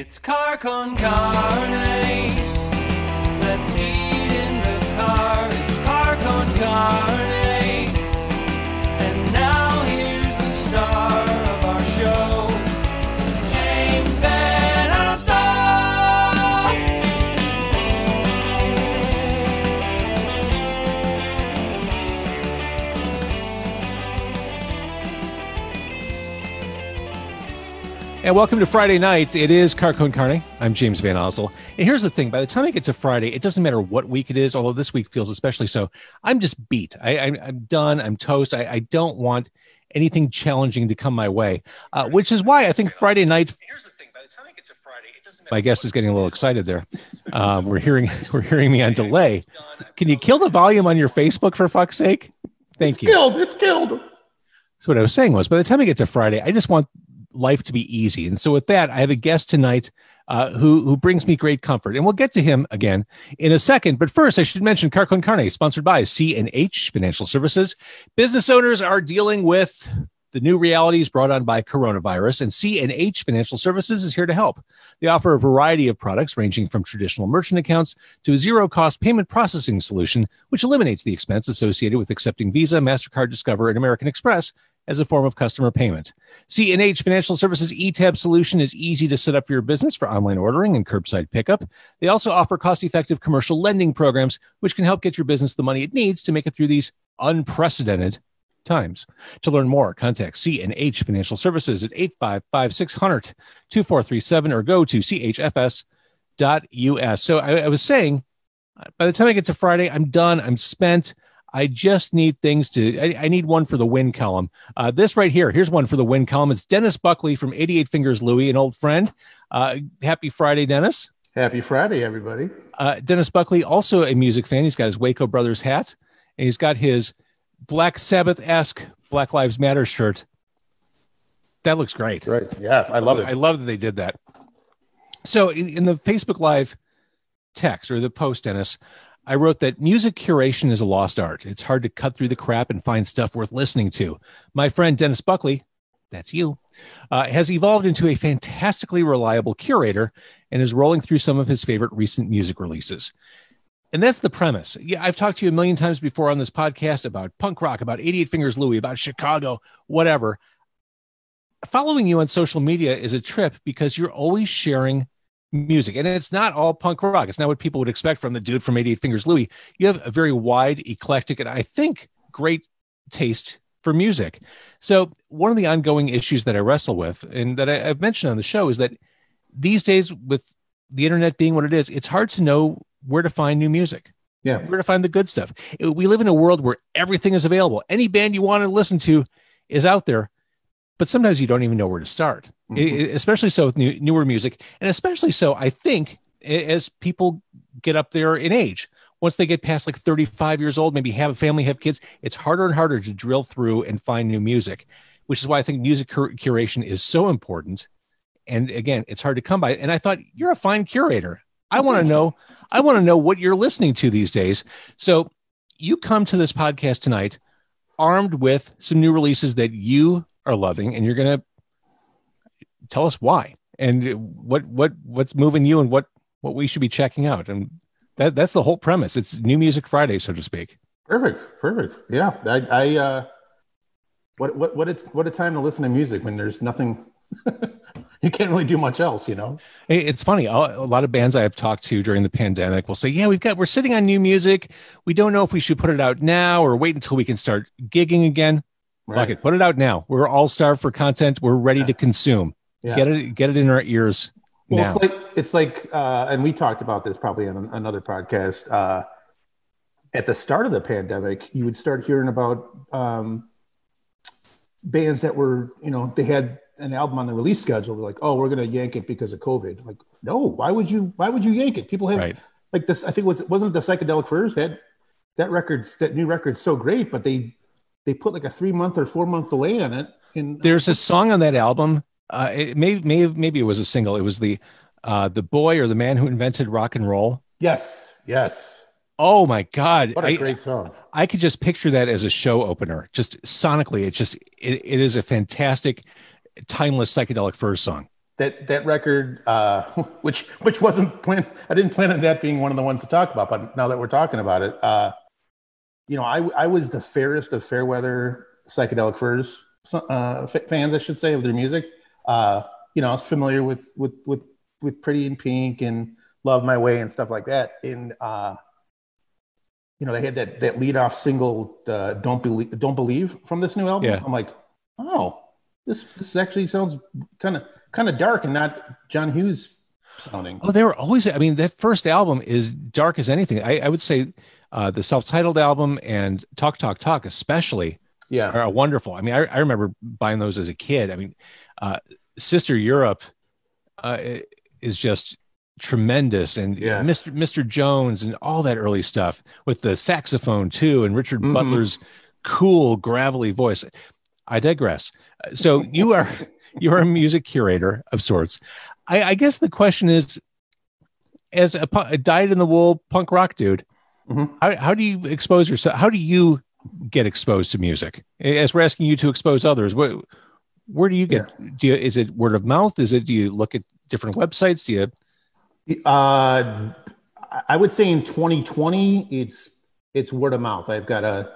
It's car con carne. Let's eat And welcome to Friday night. It is Carcone Carne. I'm James VanOsdol. And here's the thing by the time I get to Friday, it doesn't matter what week it is, although this week feels especially so. I'm just beat. I, I, I'm done. I'm toast. I, I don't want anything challenging to come my way, uh, which is why I think Friday night. Here's the thing: by the time I get to Friday, it doesn't My guest is getting a little excited there. Um, we're hearing we're hearing me on delay. Can you kill the volume on your Facebook for fuck's sake? Thank it's you. killed. It's killed. So what I was saying was, by the time I get to Friday, I just want life to be easy. And so with that, I have a guest tonight uh, who who brings me great comfort, and we'll get to him again in a second. But first, I should mention Carcon Carne, sponsored by C and H Financial Services. Business owners are dealing with the new realities brought on by coronavirus, and C and H Financial Services is here to help. They offer a variety of products ranging from traditional merchant accounts to a zero-cost payment processing solution, which eliminates the expense associated with accepting Visa, Mastercard, Discover, and American Express as a form of customer payment. C&H Financial Services eTab solution is easy to set up for your business for online ordering and curbside pickup. They also offer cost-effective commercial lending programs which can help get your business the money it needs to make it through these unprecedented times. To learn more, contact C&H Financial Services at 855-600-2437 or go to chfs.us. So I, I was saying, by the time I get to Friday, I'm done. I'm spent. I just need things to, I, I need one for the win column. Uh, this right here, here's one for the win column. It's Dennis Buckley from 88 Fingers Louie, an old friend. Uh, happy Friday, Dennis. Happy Friday, everybody. Uh, Dennis Buckley, also a music fan. He's got his Waco Brothers hat and he's got his Black Sabbath esque Black Lives Matter shirt. That looks great. Right. Yeah, I love it. I love that they did that. So in, in the Facebook Live text or the post, Dennis, I wrote that music curation is a lost art. It's hard to cut through the crap and find stuff worth listening to. My friend Dennis Buckley, that's you, uh, has evolved into a fantastically reliable curator and is rolling through some of his favorite recent music releases. And that's the premise. Yeah, I've talked to you a million times before on this podcast about punk rock, about 88 Fingers Louie, about Chicago, whatever. Following you on social media is a trip because you're always sharing music. And it's not all punk rock. It's not what people would expect from the dude from 88 Fingers Louie. You have a very wide, eclectic, and I think great taste for music. So, one of the ongoing issues that I wrestle with and that I, I've mentioned on the show is that these days, with the internet being what it is, it's hard to know where to find new music Yeah. where to find the good stuff. We live in a world where everything is available. Any band you want to listen to is out there, but sometimes you don't even know where to start, Mhm. I- especially so with new, newer music. And especially so, I think, as people get up there in age, once they get past like 35 years old, maybe have a family, have kids, it's harder and harder to drill through and find new music, which is why I think music cur- curation is so important. And again, it's hard to come by. And I thought, you're a fine curator. I want to know I want to know what you're listening to these days. So you come to this podcast tonight armed with some new releases that you are loving, and you're going to tell us why and what what what's moving you and what what we should be checking out. And that that's the whole premise. It's New Music Friday, so to speak. Perfect. Perfect. Yeah. I, I uh what what what it's what a time to listen to music when there's nothing you can't really do much else, you know? It's funny. A lot of bands I have talked to during the pandemic will say, "Yeah, we've got we're sitting on new music. We don't know if we should put it out now or wait until we can start gigging again." Fuck it, put it out now. We're all starved for content. We're ready Yeah. to consume. Yeah. Get it, get it in our ears Well, now. it's like it's like, uh, and we talked about this probably on another podcast. Uh, at the start of the pandemic, you would start hearing about um, bands that were, you know, they had an album on the release schedule. They're like, "Oh, we're going to yank it because of COVID." Like, no, why would you? Why would you yank it? People have right. like this. I think it was wasn't the psychedelic furs that that record's that new record's so great, but they they put like a three month or four month delay on it. And There's a song on that album. Uh, it may, may maybe it was a single. It was the uh, the boy or the man who invented rock and roll. yes, yes, Oh my god! what a I, great song. I could just picture that as a show opener. Just sonically, it just it, it is a fantastic, timeless psychedelic furs song. that that record, uh, which which wasn't planned. I didn't plan on that being one of the ones to talk about, but now that we're talking about it, uh, you know, I I was the fairest of Fairweather psychedelic furs uh, fans, I should say, of their music. Uh, you know, I was familiar with with with with Pretty in Pink and Love My Way and stuff like that. And uh, you know, they had that that lead off single, uh, "Don't Believe," "Don't Believe" from this new album. Yeah. I'm like, oh, this this actually sounds kind of kind of dark and not John Hughes sounding. Oh, they were always. I mean, that first album is dark as anything. I, I would say uh, the self-titled album and Talk Talk Talk, especially, Yeah, are wonderful. I mean, I, I remember buying those as a kid. I mean, uh, Sister Europe uh, is just tremendous, and Yeah. Mr. Mr. Jones and all that early stuff with the saxophone too, and Richard Mhm. Butler's cool gravelly voice. I digress. So you are you are a music curator of sorts. I, I guess the question is, as a, a dyed in the wool punk rock dude, Mhm. how, how do you expose yourself? How do you get exposed to music? As we're asking you to expose others, what, where do you get? Do you, is it word of mouth? Is it? Do you look at different websites? Do you? Uh, I would say in 2020, it's it's word of mouth. I've got a,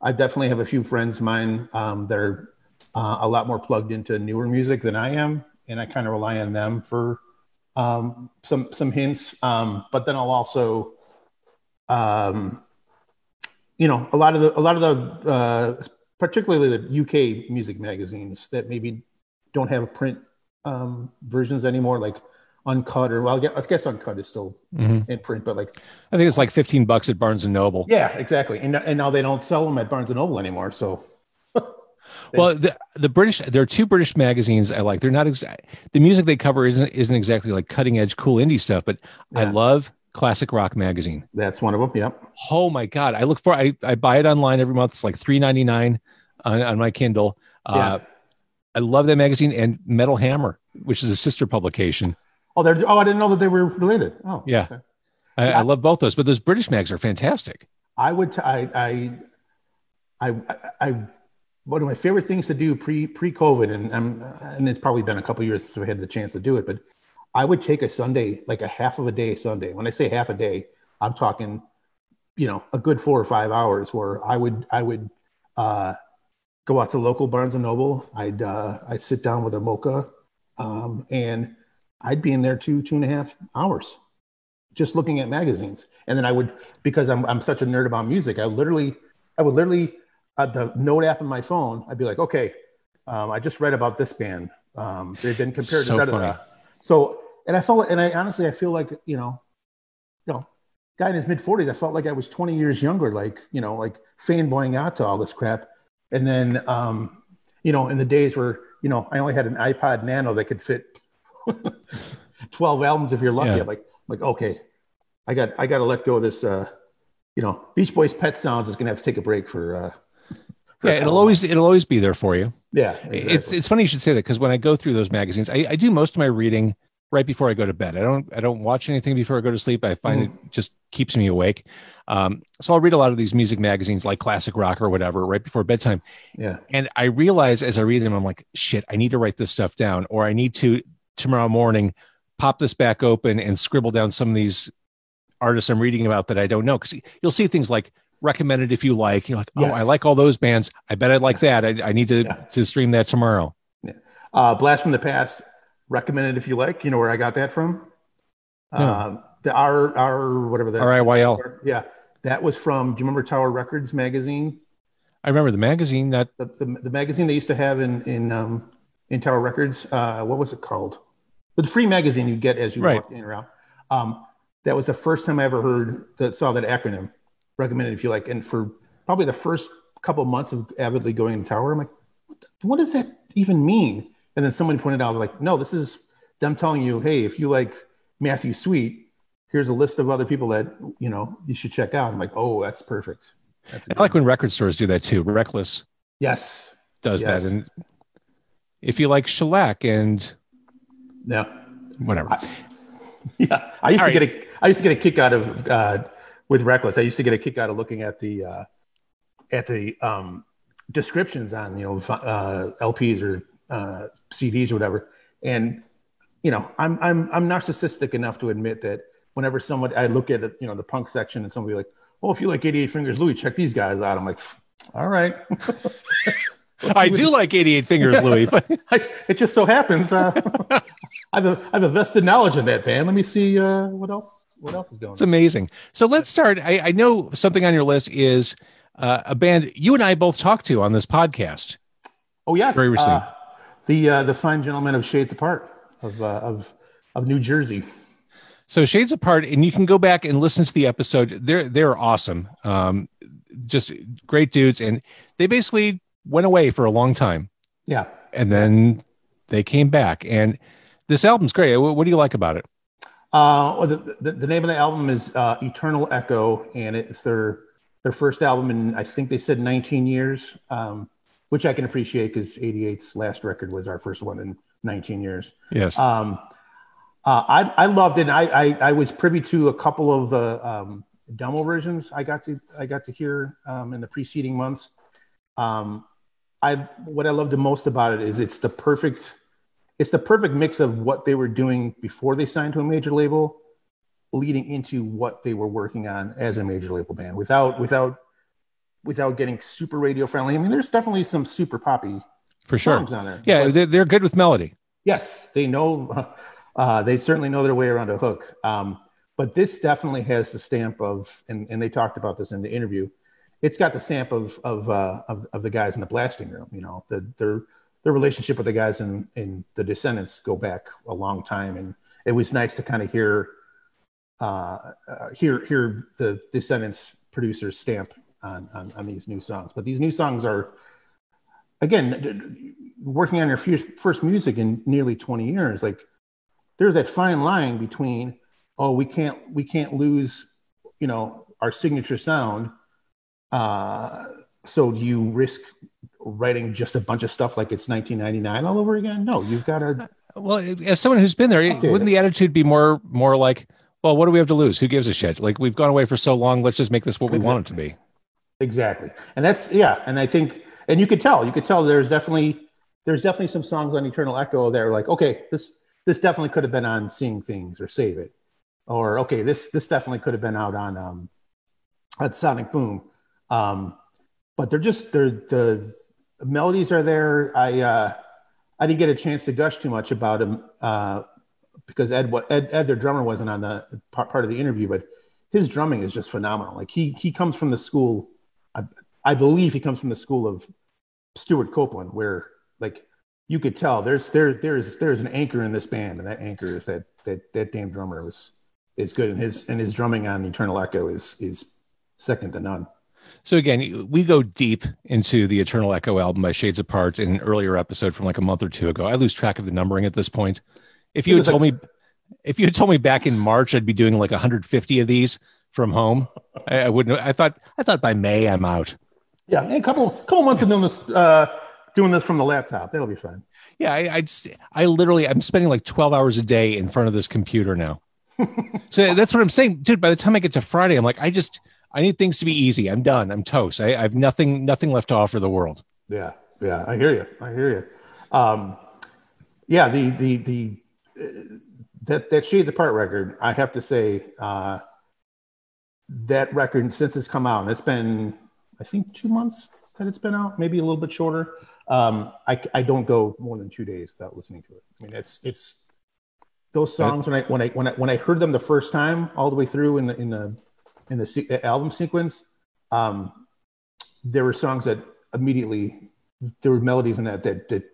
I definitely have a few friends of mine um, that are uh, a lot more plugged into newer music than I am, and I kind of rely on them for um, some some hints. Um, but then I'll also, um, you know, a lot of the a lot of the uh, particularly the UK music magazines that maybe don't have print um, versions anymore, like Uncut or well, I guess, I guess Uncut is still in print, but like I think it's like fifteen bucks at Barnes and Noble. yeah, exactly. And and now they don't sell them at Barnes and Noble anymore. So Well, the the British there are two British magazines I like. They're not exact. The music they cover isn't isn't exactly like cutting edge cool indie stuff, but I love Classic Rock magazine. that's one of them. Yep. Oh my god, I look for I I buy it online every month. It's like three ninety nine on on my Kindle. Uh, I love that magazine and Metal Hammer, which is a sister publication. Oh, they're oh, I didn't know that they were related. Oh, Yeah. okay. I, Yeah. I love both those, but those British mags are fantastic. I would. T- I, I, I, I, one of my favorite things to do pre pre COVID, and um, and it's probably been a couple years since I had the chance to do it, but I would take a Sunday, like a half of a day Sunday. When I say half a day, I'm talking, you know, a good four or five hours where I would I would uh, go out to local Barnes and Noble. I'd uh, I'd sit down with a mocha, um, and I'd be in there two two and a half hours just looking at magazines. And then I would, because I'm, I'm such a nerd about music, I literally, I would literally, uh, the note app on my phone, I'd be like, okay, um, I just read about this band. Um, they've been compared So to da, da, da. So, and I felt, and I honestly, I feel like, you know, you know, guy in his mid 40s, I felt like I was 20 years younger, like, you know, like fanboying out to all this crap. And then, um, you know, in the days where, you know, I only had an iPod Nano that could fit 12 albums if you're lucky. Yeah. I'm like, like, okay, I got, I got to let go of this, uh, you know, Beach Boys Pet Sounds is going to have to take a break for, uh, for Yeah, it'll always it'll always be there for you. yeah, It's exactly. it's funny you should say that because when I go through those magazines, I, I do most of my reading right before I go to bed. I don't I don't watch anything before I go to sleep. I find Mm-hmm. it just keeps me awake. Um, so I'll read a lot of these music magazines like Classic Rock or whatever right before bedtime. yeah. And I realize as I read them, I'm like, shit, I need to write this stuff down, or I need to tomorrow morning pop this back open and scribble down some of these artists I'm reading about that I don't know. Because you'll see things like recommended if you like. You're like, oh, Yes. I like all those bands. I bet I'd like that. I, I need to Yeah. to stream that tomorrow. Uh, Blast from the Past, recommended if you like. You know where I got that from? No. Um, the R, R, whatever that. RIYL. Yeah. That was from, do you remember Tower Records magazine? I remember the magazine that The, the, the magazine they used to have in, in, um, in Tower Records. Uh, what was it called? The free magazine you get as you Right. walk in around. Um, that was the first time I ever heard that saw that acronym recommended if you like. And for probably the first couple months of avidly going to Tower, I'm like, what, the, what does that even mean? And then somebody pointed out, like, no, this is them telling you, hey, if you like Matthew Sweet, here's a list of other people that you know you should check out. I'm like, oh, that's perfect. That's I like when record stores do that too. Reckless yes, does Yes. that, and if you like shellac and yeah, whatever, yeah. I used All to get a I used to get a kick out of uh, with Reckless. I used to get a kick out of looking at the uh, at the um, descriptions on you know uh, LPs or uh, CDs or whatever, and you know, I'm I'm I'm narcissistic enough to admit that whenever someone I look at you know, the punk section and somebody like, oh, if you like 88 Fingers Louie, check these guys out. I'm like, all right. I do like 88 Fingers, Louie, But I, it just so happens uh, I have a I have a vested knowledge in that band. Let me see uh, what else what else is going. On. It's amazing. So let's start. I, I know something on your list is uh, a band you and I both talked to on this podcast. Oh yes, Very recent. uh, the uh, the fine gentleman of Shades Apart of uh, of of New Jersey. So Shades Apart, and you can go back and listen to the episode. They're they're awesome. Um, just great dudes, and they basically went away for a long time, Yeah. and then they came back. And this album's great. What, what do you like about it? Uh, well, the, the, the name of the album is uh, Eternal Echo, and it's their their first album in I think they said 19 years, um, which I can appreciate because 88's last record was our first one in 19 years. Yes. Um, uh, I I loved it. And I, I I was privy to a couple of the um, demo versions I got to I got to hear um, in the preceding months. Um, I what I loved the most about it is it's the perfect it's the perfect mix of what they were doing before they signed to a major label leading into what they were working on as a major label band without without without getting super radio friendly. I mean, there's definitely some super poppy for sure. songs on there. Yeah, they're, they're good with melody. Yes, they know. Uh, they certainly know their way around a hook. Um, but this definitely has the stamp of, and, and they talked about this in the interview. It's got the stamp of of, uh, of of the guys in the blasting room. You know, the, their their relationship with the guys in in the Descendents go back a long time, and it was nice to kind of hear uh, uh, hear hear the Descendents producers stamp on, on on these new songs. But these new songs are again working on your first, music in nearly 20 years like there's that fine line between oh we can't we can't lose you know our signature sound uh so do you risk writing just a bunch of stuff like it's 1999 all over again no you've got to Well, as someone who's been there, Okay. wouldn't the attitude be more more like, well, what do we have to lose? Who gives a shit? Like we've gone away for so long, let's just make this what we want it to be. Exactly. And that's yeah and i think and you could tell you could tell there's definitely there's definitely some songs on eternal echo that are like okay this this definitely could have been on seeing things or save it. Or okay this this definitely could have been out on um on sonic boom. Um but they're just they're the melodies are there. I uh i didn't get a chance to gush too much about him uh because ed ed, ed their drummer wasn't on the part of the interview but his drumming is just phenomenal. Like he he comes from the school i, I believe he comes from the school of stewart copeland where like you could tell there's there there's there's an anchor in this band and that anchor is that that that damn drummer was is good and his and his drumming on the eternal echo is is second to none So again, we go deep into the Eternal Echo album by Shades Apart in an earlier episode from like a month or two ago. I lose track of the numbering at this point. If you had told me, if you had told me back in March, I'd be doing like 150 of these from home. I, I wouldn't. I thought. I thought by May I'm out. yeah a couple couple months of doing this uh doing this from the laptop that'll be fine Yeah, I, I just, I literally, I'm spending like 12 hours a day in front of this computer now. so that's what I'm saying, dude. By the time I get to Friday, I'm like, I just, I need things to be easy. I'm done. I'm toast. I, I have nothing, nothing left to offer the world. Yeah, yeah, I hear you. I hear you. Um, yeah, the the the uh, that that Shades Apart record, I have to say, uh, that record since it's come out, and it's been I think two months that it's been out, maybe a little bit shorter. Um, I I don't go more than two days without listening to it. I mean, it's it's those songs when I when I when I when I heard them the first time all the way through in the in the in the se- album sequence. Um, there were songs that immediately there were melodies in that that, that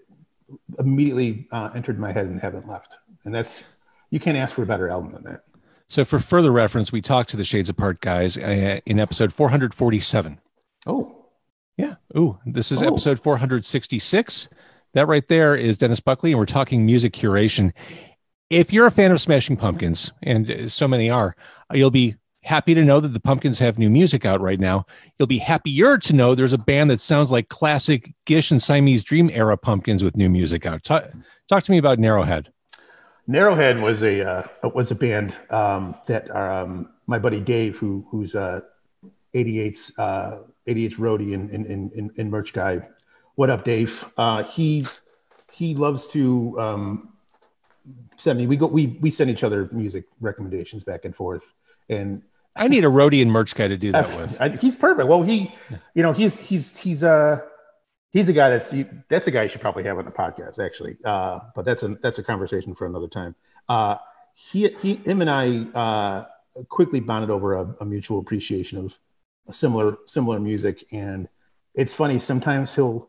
immediately uh, entered my head and haven't left and that's you can't ask for a better album than that So for further reference, we talked to the Shades Apart guys uh, in episode 447. oh Yeah. Ooh, this is Oh. episode 466. That right there is Dennis Buckley, and we're talking music curation. If you're a fan of Smashing Pumpkins, and uh, so many are, uh, you'll be happy to know that the Pumpkins have new music out right now. You'll be happier to know there's a band that sounds like classic Gish and Siamese Dream era Pumpkins with new music out. Talk, talk to me about Narrowhead. Narrowhead was a uh, was a band um, that um, my buddy dave who who's uh 88's uh 88's roadie and, and, and, and merch guy what up dave uh, he he loves to um, send me. We go. We we send each other music recommendations back and forth, and I need a roadie and merch guy to do that with. I, he's perfect. Well, he, you know, he's he's he's uh he's a guy that's that's a guy you should probably have on the podcast actually. Uh, but that's a that's a conversation for another time. Uh, he he him and I uh quickly bonded over a, a mutual appreciation of a similar similar music, and it's funny sometimes he'll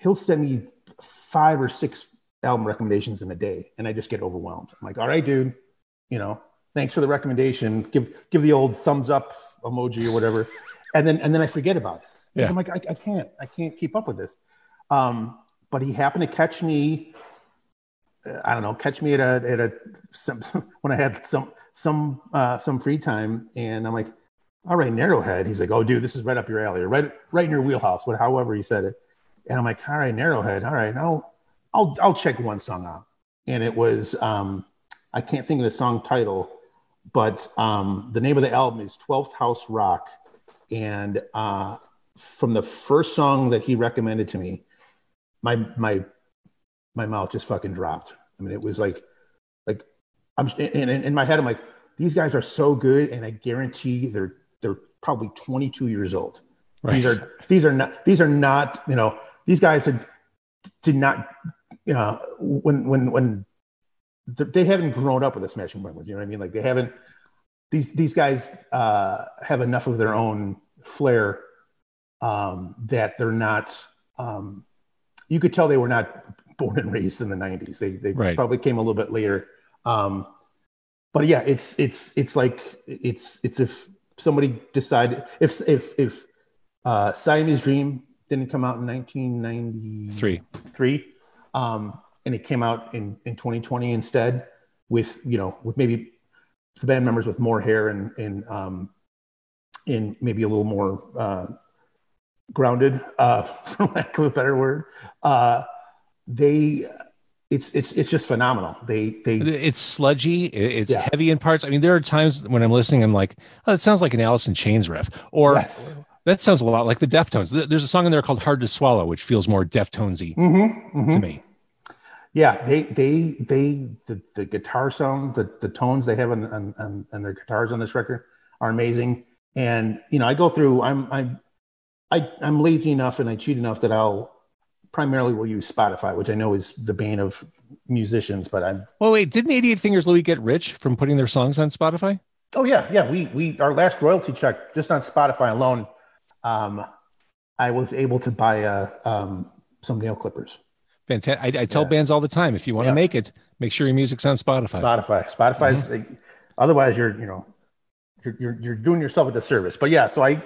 he'll send me five or six album recommendations in a day, and I just get overwhelmed. I'm like, all right, dude, you know, thanks for the recommendation. Give give the old thumbs up emoji or whatever, and then and then I forget about it. Yeah. I'm like, I, I can't, I can't keep up with this. Um, but he happened to catch me. uh, I don't know, catch me at a at a some when I had some some uh, some free time, and I'm like, all right, Narrowhead. He's like, oh, dude, this is right up your alley, or right right in your wheelhouse, what however he said it. And I'm like, all right, Narrowhead, all right, I'll I'll I'll check one song out. And it was um, I can't think of the song title, but um, the name of the album is 12th House Rock, and uh, from the first song that he recommended to me, my my my mouth just fucking dropped. I mean, it was like like I'm in, in my head, I'm like, these guys are so good, and I guarantee they're they're probably 22 years old. These are these are not these are not you know these guys are, did not you know when when when they haven't grown up with the Smashing Pumpkins. You know what I mean? Like they haven't these these guys uh, have enough of their own flair um, that they're not. Um, you could tell they were not born and raised in the '90s. They they Right. probably came a little bit later. Um, but yeah, it's it's it's like it's it's if somebody decided if if if uh, Siamese Dream didn't come out in 1993 Three. um, and it came out in in 2020 instead with you know with maybe the band members with more hair and and um, and maybe a little more uh, grounded, uh, for lack of a better word. Uh, they it's it's it's just phenomenal. They they It's sludgy. It's Yeah. heavy in parts. I mean, there are times when I'm listening, I'm like, oh, that sounds like an Alice in Chains riff, or Yes. that sounds a lot like the Deftones. There's a song in there called "Hard to Swallow," which feels more Deftonesy Mhm, mhm. to me. Yeah, they they they the, the guitar sound, the the tones they have on, on, on, on their guitars on this record are amazing. And you know, I go through. I'm I'm I, I'm lazy enough and I cheat enough that I'll primarily will use Spotify, which I know is the bane of musicians. But I'm Well, wait, didn't 88 Fingers Louie get rich from putting their songs on Spotify? oh yeah yeah we we our last royalty check just on Spotify alone, um, I was able to buy uh, um, some nail clippers. Fantastic. I, I tell Yeah. bands all the time if you want to Yeah. make it, make sure your music's on Spotify. Spotify. Spotify's otherwise you're you know you're, you're you're doing yourself a disservice. But yeah, so I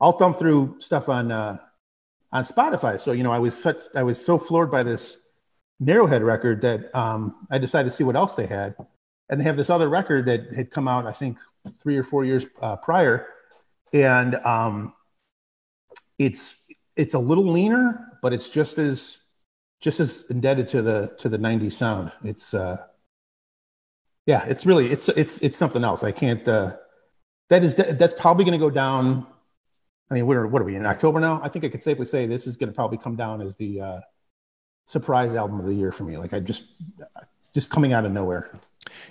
I'll thumb through stuff on uh, on Spotify. So you know I was such I was so floored by this Narrowhead record that um, I decided to see what else they had, and they have this other record that had come out I think three or four years uh, prior, and um, it's it's a little leaner, but it's just as just as indebted to the to the 90s sound. It's uh yeah, it's really it's it's it's something else. I can't uh that is that's probably going to go down I mean, we're what are we in October now? I think I could safely say this is going to probably come down as the uh surprise album of the year for me. Like I just just coming out of nowhere.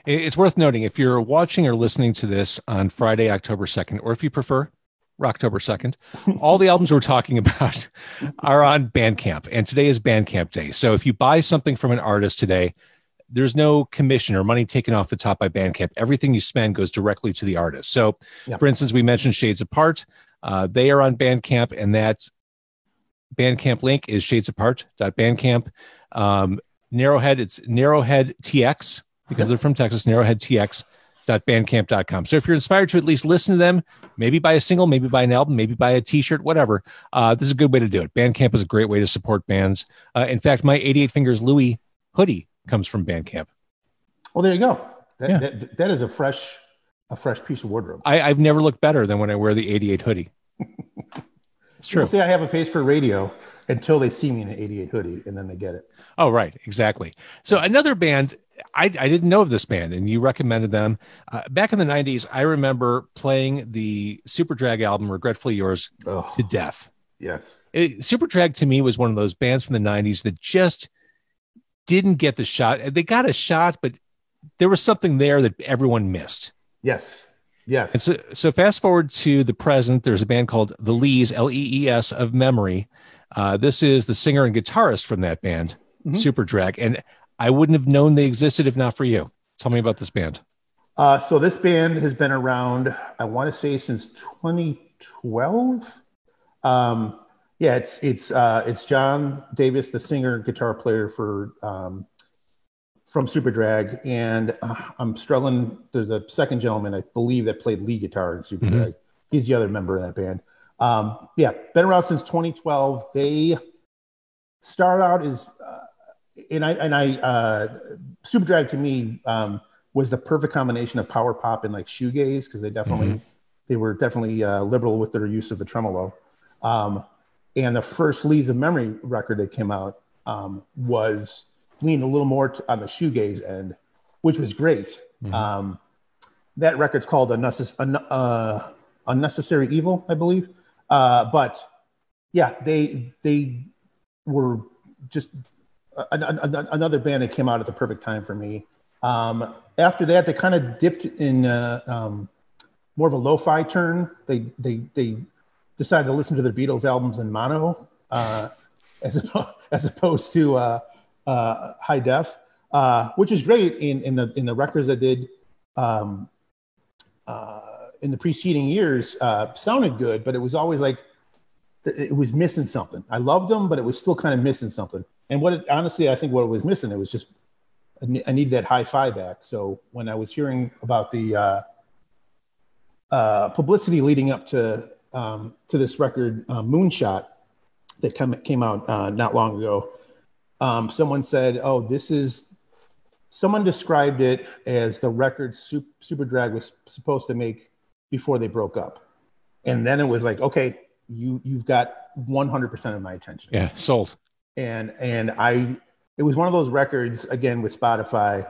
It's worth noting if you're watching or listening to this on Friday, October 2nd, or if you prefer, October 2nd, all the albums we're talking about are on Bandcamp. And today is Bandcamp Day. So if you buy something from an artist today, there's no commission or money taken off the top by Bandcamp. Everything you spend goes directly to the artist. So, Yeah. for instance, we mentioned Shades Apart. Uh, they are on Bandcamp, and that Bandcamp link is shadesapart.bandcamp. Um, Narrowhead, it's Narrowhead TX because they're from Texas, narrowhead narrowheadtx.bandcamp.com. So if you're inspired to at least listen to them, maybe buy a single, maybe buy an album, maybe buy a t-shirt, whatever. Uh, this is a good way to do it. Bandcamp is a great way to support bands. Uh, in fact, my 88 Fingers Louie hoodie comes from Bandcamp. Well, there you go. That, Yeah. that, that is a fresh a fresh piece of wardrobe. I, I've never looked better than when I wear the 88 hoodie. It's true. People say I have a face for radio until they see me in an 88 hoodie and then they get it. Oh, right. Exactly. So another band, I, I didn't know of this band and you recommended them. Uh, back in the 90s, I remember playing the Superdrag album, Regretfully Yours, Oh, to death. yes. It, Superdrag to me was one of those bands from the 90s that just didn't get the shot. They got a shot, but there was something there that everyone missed. Yes. Yes. And so, so fast forward to the present. There's a band called the Lees, L E E S of Memory. Uh, this is the singer and guitarist from that band, Mhm. Superdrag, and I wouldn't have known they existed if not for you. Tell me about this band. Uh, so this band has been around, I want to say, since 2012. Um, yeah, it's it's uh, it's John Davis, the singer and guitar player for um, from Superdrag, and uh, I'm struggling. There's a second gentleman, I believe, that played lead guitar in Super Mhm. Drag. He's the other member of that band. Um, yeah, been around since 2012. They start out as, uh, and I and I uh, Superdrag to me um, was the perfect combination of power pop and like shoegaze because they definitely Mhm. they were definitely uh, liberal with their use of the tremolo. Um, and the first Lees of Memory record that came out um, was leaned a little more t- on the shoegaze end, which was great. Mhm. Um, that record's called Unnecess- Un- uh, Unnecessary Evil, I believe. Uh, but yeah, they they were just a- a- a- another band that came out at the perfect time for me. Um, after that, they kind of dipped in uh, um, more of a lo-fi turn. They they they decided to listen to the Beatles albums in mono uh, as opposed, as opposed to uh, high def, uh, which is great in in the in the records that did um, uh, in the preceding years uh, sounded good, but it was always like it was missing something. I loved them, but it was still kind of missing something. And what it, honestly, I think what it was missing, it was just I need that high fi back. So when I was hearing about the uh, uh, publicity leading up to um, to this record, Moonshot, that come, came out uh, not long ago, um, someone said, "Oh, this is." Someone described it as the record Sup- Superdrag was supposed to make before they broke up, and then it was like, okay, you you've got 100% of my attention Yeah, sold. and and I it was one of those records again with Spotify.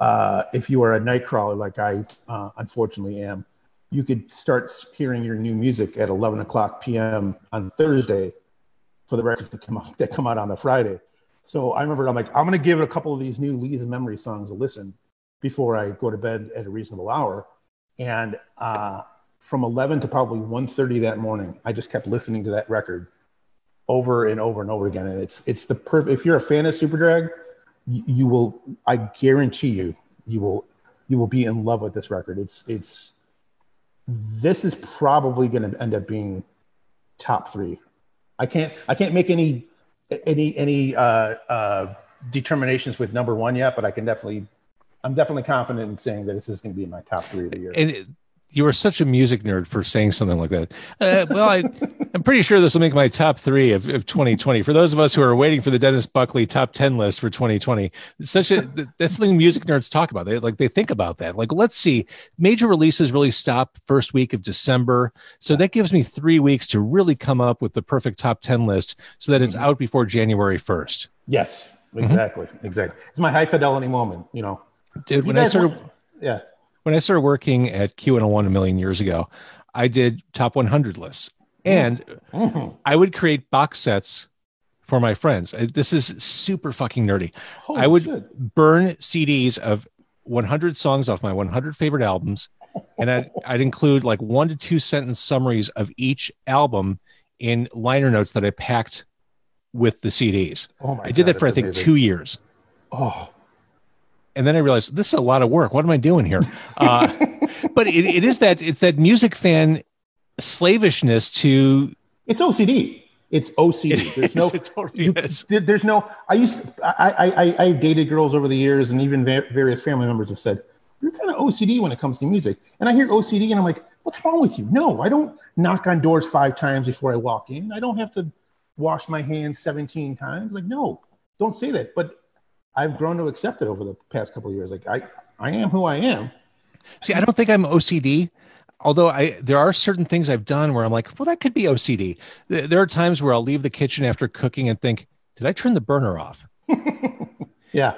Uh, if you are a night crawler like I uh, unfortunately am, you could start hearing your new music at 11 o'clock p.m. on Thursday for the records that come out that come out on the Friday. So I remember I'm like I'm gonna give a couple of these new Lee's Memory songs a listen before I go to bed at a reasonable hour, and uh, from 11 to probably 1:30 that morning, I just kept listening to that record over and over and over again. And it's it's the perfect. If you're a fan of Superdrag, you, you will. I guarantee you, you will you will be in love with this record. It's it's this is probably going to end up being top three. I can't I can't make any any any uh, uh, determinations with number one yet, but I can definitely. I'm definitely confident in saying that this is going to be my top three of the year. And you are such a music nerd for saying something like that. Uh, well, I, I'm pretty sure this will make my top three of, of 2020. For those of us who are waiting for the Dennis Buckley top 10 list for 2020, it's such a that's something music nerds talk about. They like they think about that. Like, let's see, major releases really stop first week of December, so that gives me three weeks to really come up with the perfect top 10 list, so that it's Mhm. out before January 1st. yes, exactly, exactly. It's my high fidelity moment. You know, Dude, You when I started. want- yeah. When I started working at Q101 a million years ago, I did top 100 lists and Mhm. I would create box sets for my friends. Uh, This is super fucking nerdy. Holy I would- shit. Burn CDs of 100 songs off my 100 favorite albums. And I'd, I'd include like one to two sentence summaries of each album in liner notes that I packed with the CDs. Oh my I did God, that for, I think, amazing. two years. Oh, and then I realized this is a lot of work. What am I doing here? Uh, but it, it is that it's that music fan slavishness to it's OCD. It's OCD. There's no. it totally you- is. there's no. I used. I, I. I. I dated girls over the years, and even va- various family members have said you're kind of OCD when it comes to music. And I hear OCD, and I'm like, what's wrong with you? No, I don't knock on doors five times before I walk in. I don't have to wash my hands 17 times. Like, no, don't say that. But I've grown to accept it over the past couple of years. Like, I. I am who I am. See, I don't think I'm OCD. Although I, there are certain things I've done where I'm like, well, that could be OCD. There are times where I'll leave the kitchen after cooking and think, did I turn the burner off? Yeah.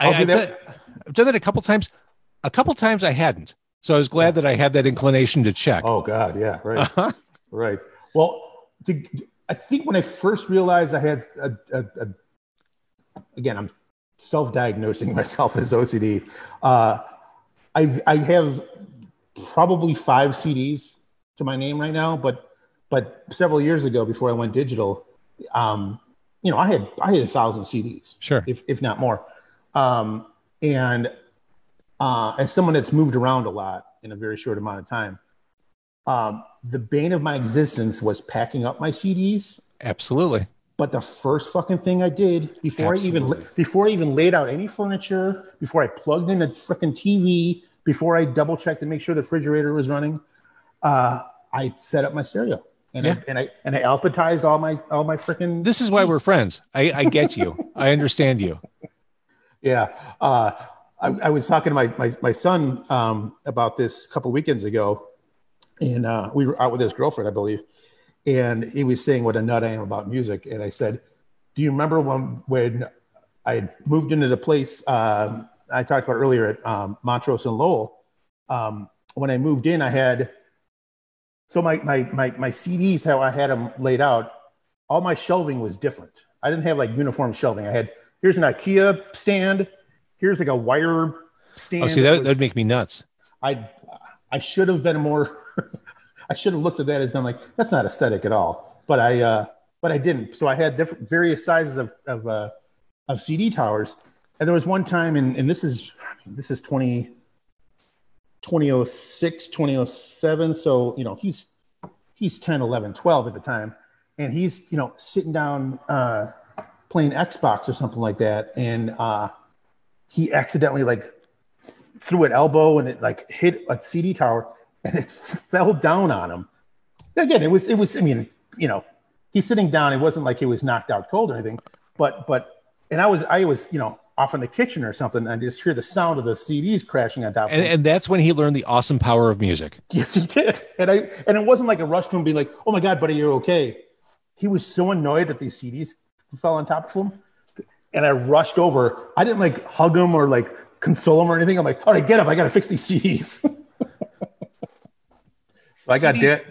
I, I'll do I've, that. done, I've done that a couple times. A couple times I hadn't. So I was glad that I had that inclination to check. Oh God. Yeah. Right. Uh-huh. Right. Well, to, I think when I first realized I had a, a, a again, I'm self-diagnosing myself as OCD. Uh, I I have probably five CDs to my name right now, but but several years ago, before I went digital, um, you know, I had I had a thousand CDs, Sure. if if not more. Um, and uh, as someone that's moved around a lot in a very short amount of time, um, the bane of my existence was packing up my CDs. Absolutely. But the first fucking thing I did before I even before I even laid out any furniture, before I plugged in a freaking TV, before I double checked to make sure the refrigerator was running, uh, I set up my stereo and Yeah. I, and I and I alphabetized all my all my freaking This is why we're friends. I, I get you. I understand you. Yeah. Uh, I, I was talking to my, my, my son um, about this a couple weekends ago, and uh, we were out with his girlfriend, I believe. And he was saying what a nut I am about music. And I said, Do you remember when, when I had moved into the place um, I talked about earlier at um, Montrose and Lowell? Um, when I moved in, I had so my, my, my, my CDs, how I had them laid out, all my shelving was different. I didn't have like uniform shelving. I had here's an IKEA stand. Here's like a wire stand. Oh, see, that would make me nuts. I I should have been more. I should have looked at that as been like that's not aesthetic at all. But I uh, but I didn't. So I had different various sizes of of, uh, of CD towers, and there was one time, and, and this is this is 20, 2006, 2007. So you know he's he's 10, 11, 12 at the time, and he's you know sitting down uh, playing Xbox or something like that, and uh, he accidentally like threw an elbow and it like hit a CD tower and it fell down on him. Again, it was it was I mean, you know, he's sitting down. It wasn't like he was knocked out cold or anything, but but and I was I was you know off in the kitchen or something and I just hear the sound of the CDs crashing on top of And, him. and that's when he learned the awesome power of music. Yes, he did. And I and it wasn't like a rush to him being like, "Oh my god, buddy, you're okay." He was so annoyed that these CDs fell on top of him, and I rushed over. I didn't like hug him or like console him or anything. I'm like, "All right, get up. I got to fix these CDs." so I got CDs.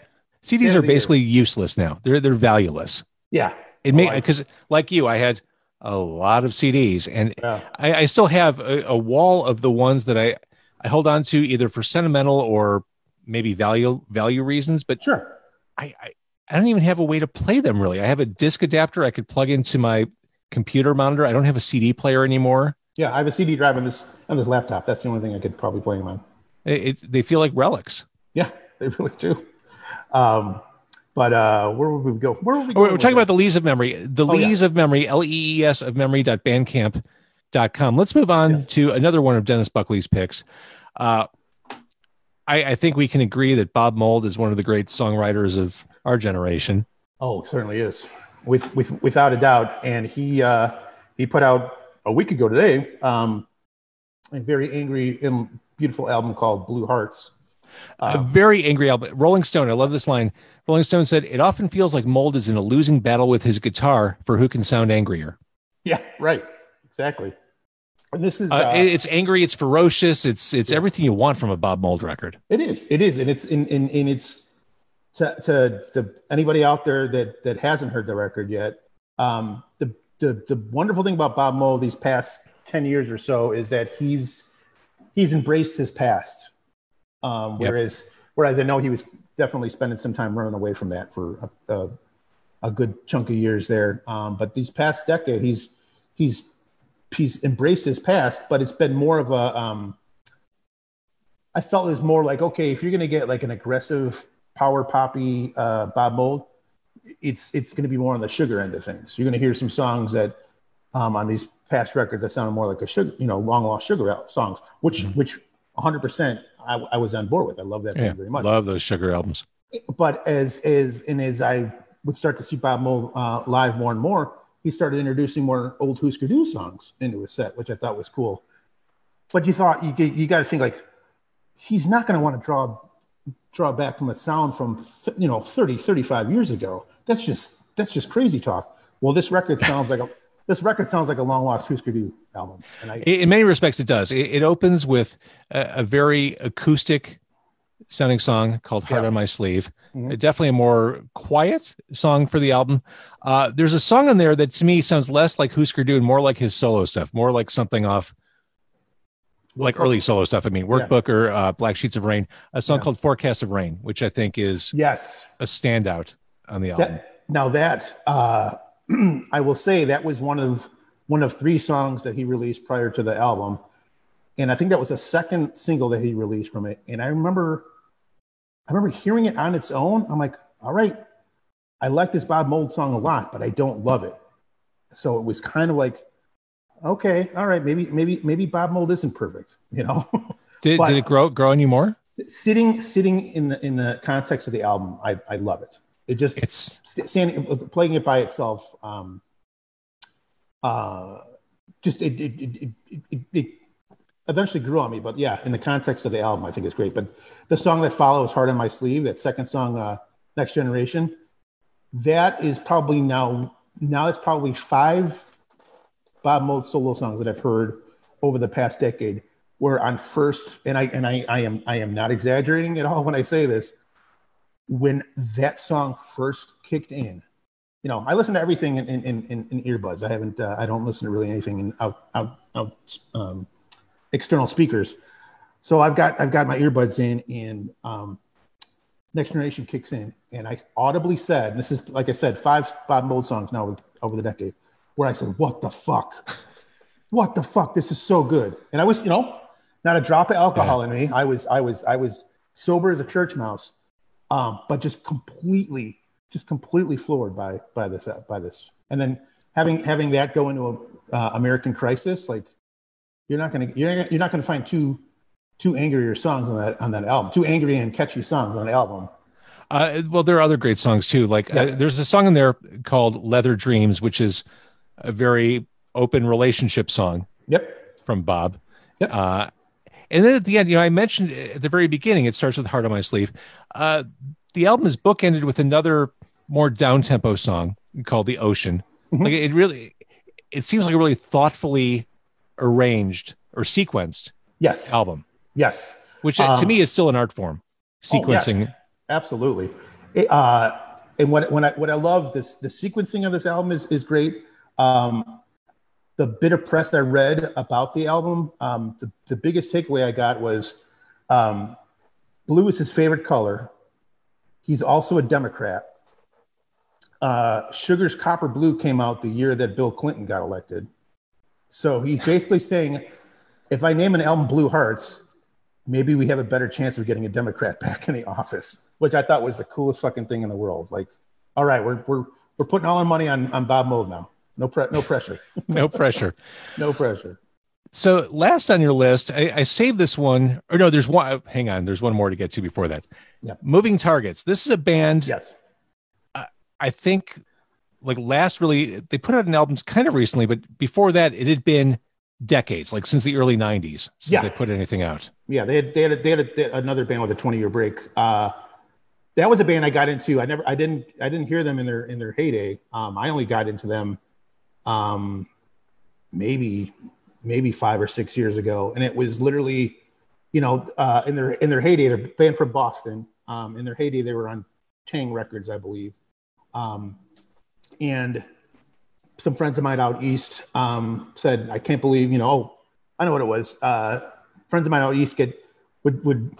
CDs are of the year. basically useless now. They're they're valueless. Yeah, It may Oh, because like you, I had a lot of CDs, and yeah, I, I still have a, a wall of the ones that I I hold on to either for sentimental or maybe value value reasons. But sure. I, I I don't even have a way to play them really. I have a disc adapter I could plug into my computer monitor. I don't have a CD player anymore. Yeah, I have a CD drive on this on this laptop. That's the only thing I could probably play them on. It, it, they feel like relics. Yeah, they really do. Um, but uh, where would we go? Where would we go? We're, we're talking about the lees of memory. The Oh, yeah. lees of memory, L E E S of memory.bandcamp.com. Let's move on Yes. to another one of Dennis Buckley's picks. Uh, I, I think we can agree that Bob Mould is one of the great songwriters of our generation. Oh, certainly is, with with without a doubt. And he uh, he put out a week ago today um, a very angry and beautiful album called Blue Hearts. A Um, very angry album. Rolling Stone, I love this line. Rolling Stone said, It often feels like Mould is in a losing battle with his guitar for who can sound angrier. yeah, right, exactly. And this is uh, uh, it's angry, it's ferocious, it's it's everything you want from a Bob Mould record. It is. It is, and it's in in, in it's to, to to anybody out there that that hasn't heard the record yet. Um, the the the wonderful thing about Bob Mould these past ten years or so is that he's he's embraced his past. Um, Yep. whereas whereas I know he was definitely spending some time running away from that for a, a, a good chunk of years there. Um, but these past decade, he's he's he's embraced his past, but it's been more of a um, I felt it was more like okay, if you're gonna get like an aggressive power poppy uh, Bob Mould, it's it's gonna be more on the sugar end of things. You're gonna hear some songs that um, on these past records that sound more like a sugar, you know, long lost sugar songs, which which 100 percent I, I was on board with. I love that Yeah, band very much love those sugar albums. but as as and as I would start to see Bob Mould uh, live more and more, he started introducing more old Husker Du songs into his set, which I thought was cool. But you thought you you got to think like he's not going to want to draw draw back from a sound from you know 30 35 years ago. That's just that's just crazy talk. Well, this record sounds like a this record sounds like a long lost Husker Du album, and I In many respects, it does. It, it opens with a, a very acoustic sounding song called Heart Yeah. on My Sleeve. Mhm. Uh, Definitely a more quiet song for the album. Uh, there's a song in there that to me sounds less like Husker Du and more like his solo stuff, more like something off like early solo stuff. I mean, Yeah. Workbook or uh, Black Sheets of Rain, a song Yeah. called Forecast of Rain, which I think is Yes. a standout on the album. That, now that uh, I will say that was one of one of three songs that he released prior to the album, and I think that was the second single that he released from it. And I remember, I remember hearing it on its own. I'm like, all right, I like this Bob Mould song a lot, but I don't love it. So it was kind of like, okay, all right, maybe maybe maybe Bob Mould isn't perfect, you know. did, did it grow grow any more? sitting sitting in the in the context of the album, I I love it. It just It's st- standing playing it by itself um uh just it it, it, it, it it eventually grew on me but yeah in the context of the album i think it's great. But the song that follows heart on my sleeve that second song uh next generation that is probably now now it's probably five bob mould solo songs that i've heard over the past decade where on first and i and i i am i am not exaggerating at all when i say this when that song first kicked in, you know, I listen to everything in in, in, in earbuds. I haven't, uh, I don't listen to really anything in out out, out um, external speakers. So I've got I've got my earbuds in, and um, Next Generation kicks in, and I audibly said, "This is like I said, five Bob Mould songs now over, over the decade." Where I said, "What the fuck? What the fuck? This is so good." And I was, you know, not a drop of alcohol in me. I was I was I was sober as a church mouse um, but just completely, just completely floored by by this uh, by this. And then having having that go into a uh, American Crisis, like you're not gonna you're not, you're not gonna find two two angrier songs on that on that album, two angry and catchy songs on the album. Uh, well, there are other great songs too. Like Yes. uh, there's a song in there called "Leather Dreams," which is a very open relationship song Yep. from Bob. Yep. Uh, and then at the end, you know, I mentioned at the very beginning, it starts with "Heart on My Sleeve." Uh, the album is bookended with another more down tempo song called "The Ocean." Mhm. Like it really, it seems like a really thoughtfully arranged or sequenced Yes. album, Yes. which uh, to Um, me is still an art form. Oh, yes. Sequencing. Absolutely. It, uh, and what when I what I love this the sequencing of this album is is great. Um, the bit of press I read about the album, um, the the biggest takeaway I got was um, blue is his favorite color. He's also a Democrat. Uh, Sugar's Copper Blue came out the year that Bill Clinton got elected. So he's basically saying, if I name an album Blue Hearts, maybe we have a better chance of getting a Democrat back in the office, which I thought was the coolest fucking thing in the world. Like, all right, we're we're we're putting all our money on on Bob Mould now. No pre- no pressure, No pressure. no pressure. So last on your list, I, I saved this one. Or no, there's one. Hang on, there's one more to get to before that. Yeah. Moving Targets. This is a band. Yes, I think, like last really, they put out an album kind of recently, but before that, it had been decades, like since the early '90s, since Yeah. they put anything out. yeah. They had they had, a, they had, a, they had another band with a twenty year break. Uh, that was a band I got into. I never I didn't I didn't hear them in their in their heyday. Um, I only got into them, um, maybe maybe five or six years ago, and it was literally, you know, uh, in their in their heyday, they're a band from Boston. Um, in their heyday, they were on Taang! Records, I believe. Um, and some friends of mine out east um, said, "I can't believe, you know, oh, I know what it was. Uh, friends of mine out east get would would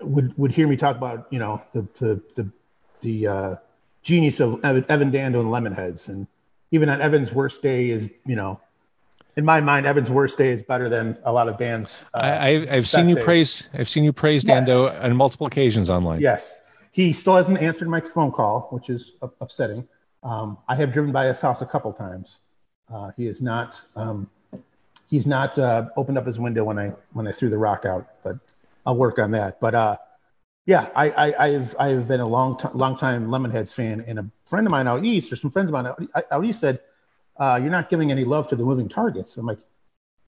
would would hear me talk about, you know, the the the the uh, genius of Evan Dando and Lemonheads, and even on Evan's worst day is, you know." In my mind, Evan's worst day is better than a lot of bands. uh, I, I've, I've seen you days. praise. I've seen you praise Yes. Dando on multiple occasions online. Yes, he still hasn't answered my phone call, which is upsetting. Um, I have driven by his house a couple times. Uh, he is not. Um, he's not uh, opened up his window when I when I threw the rock out, but I'll work on that. But uh, yeah, I, I I've I've been a long time long time Lemonheads fan, and a friend of mine out east, or some friends of mine out, out east said, uh, "You're not giving any love to the Moving Targets." I'm like,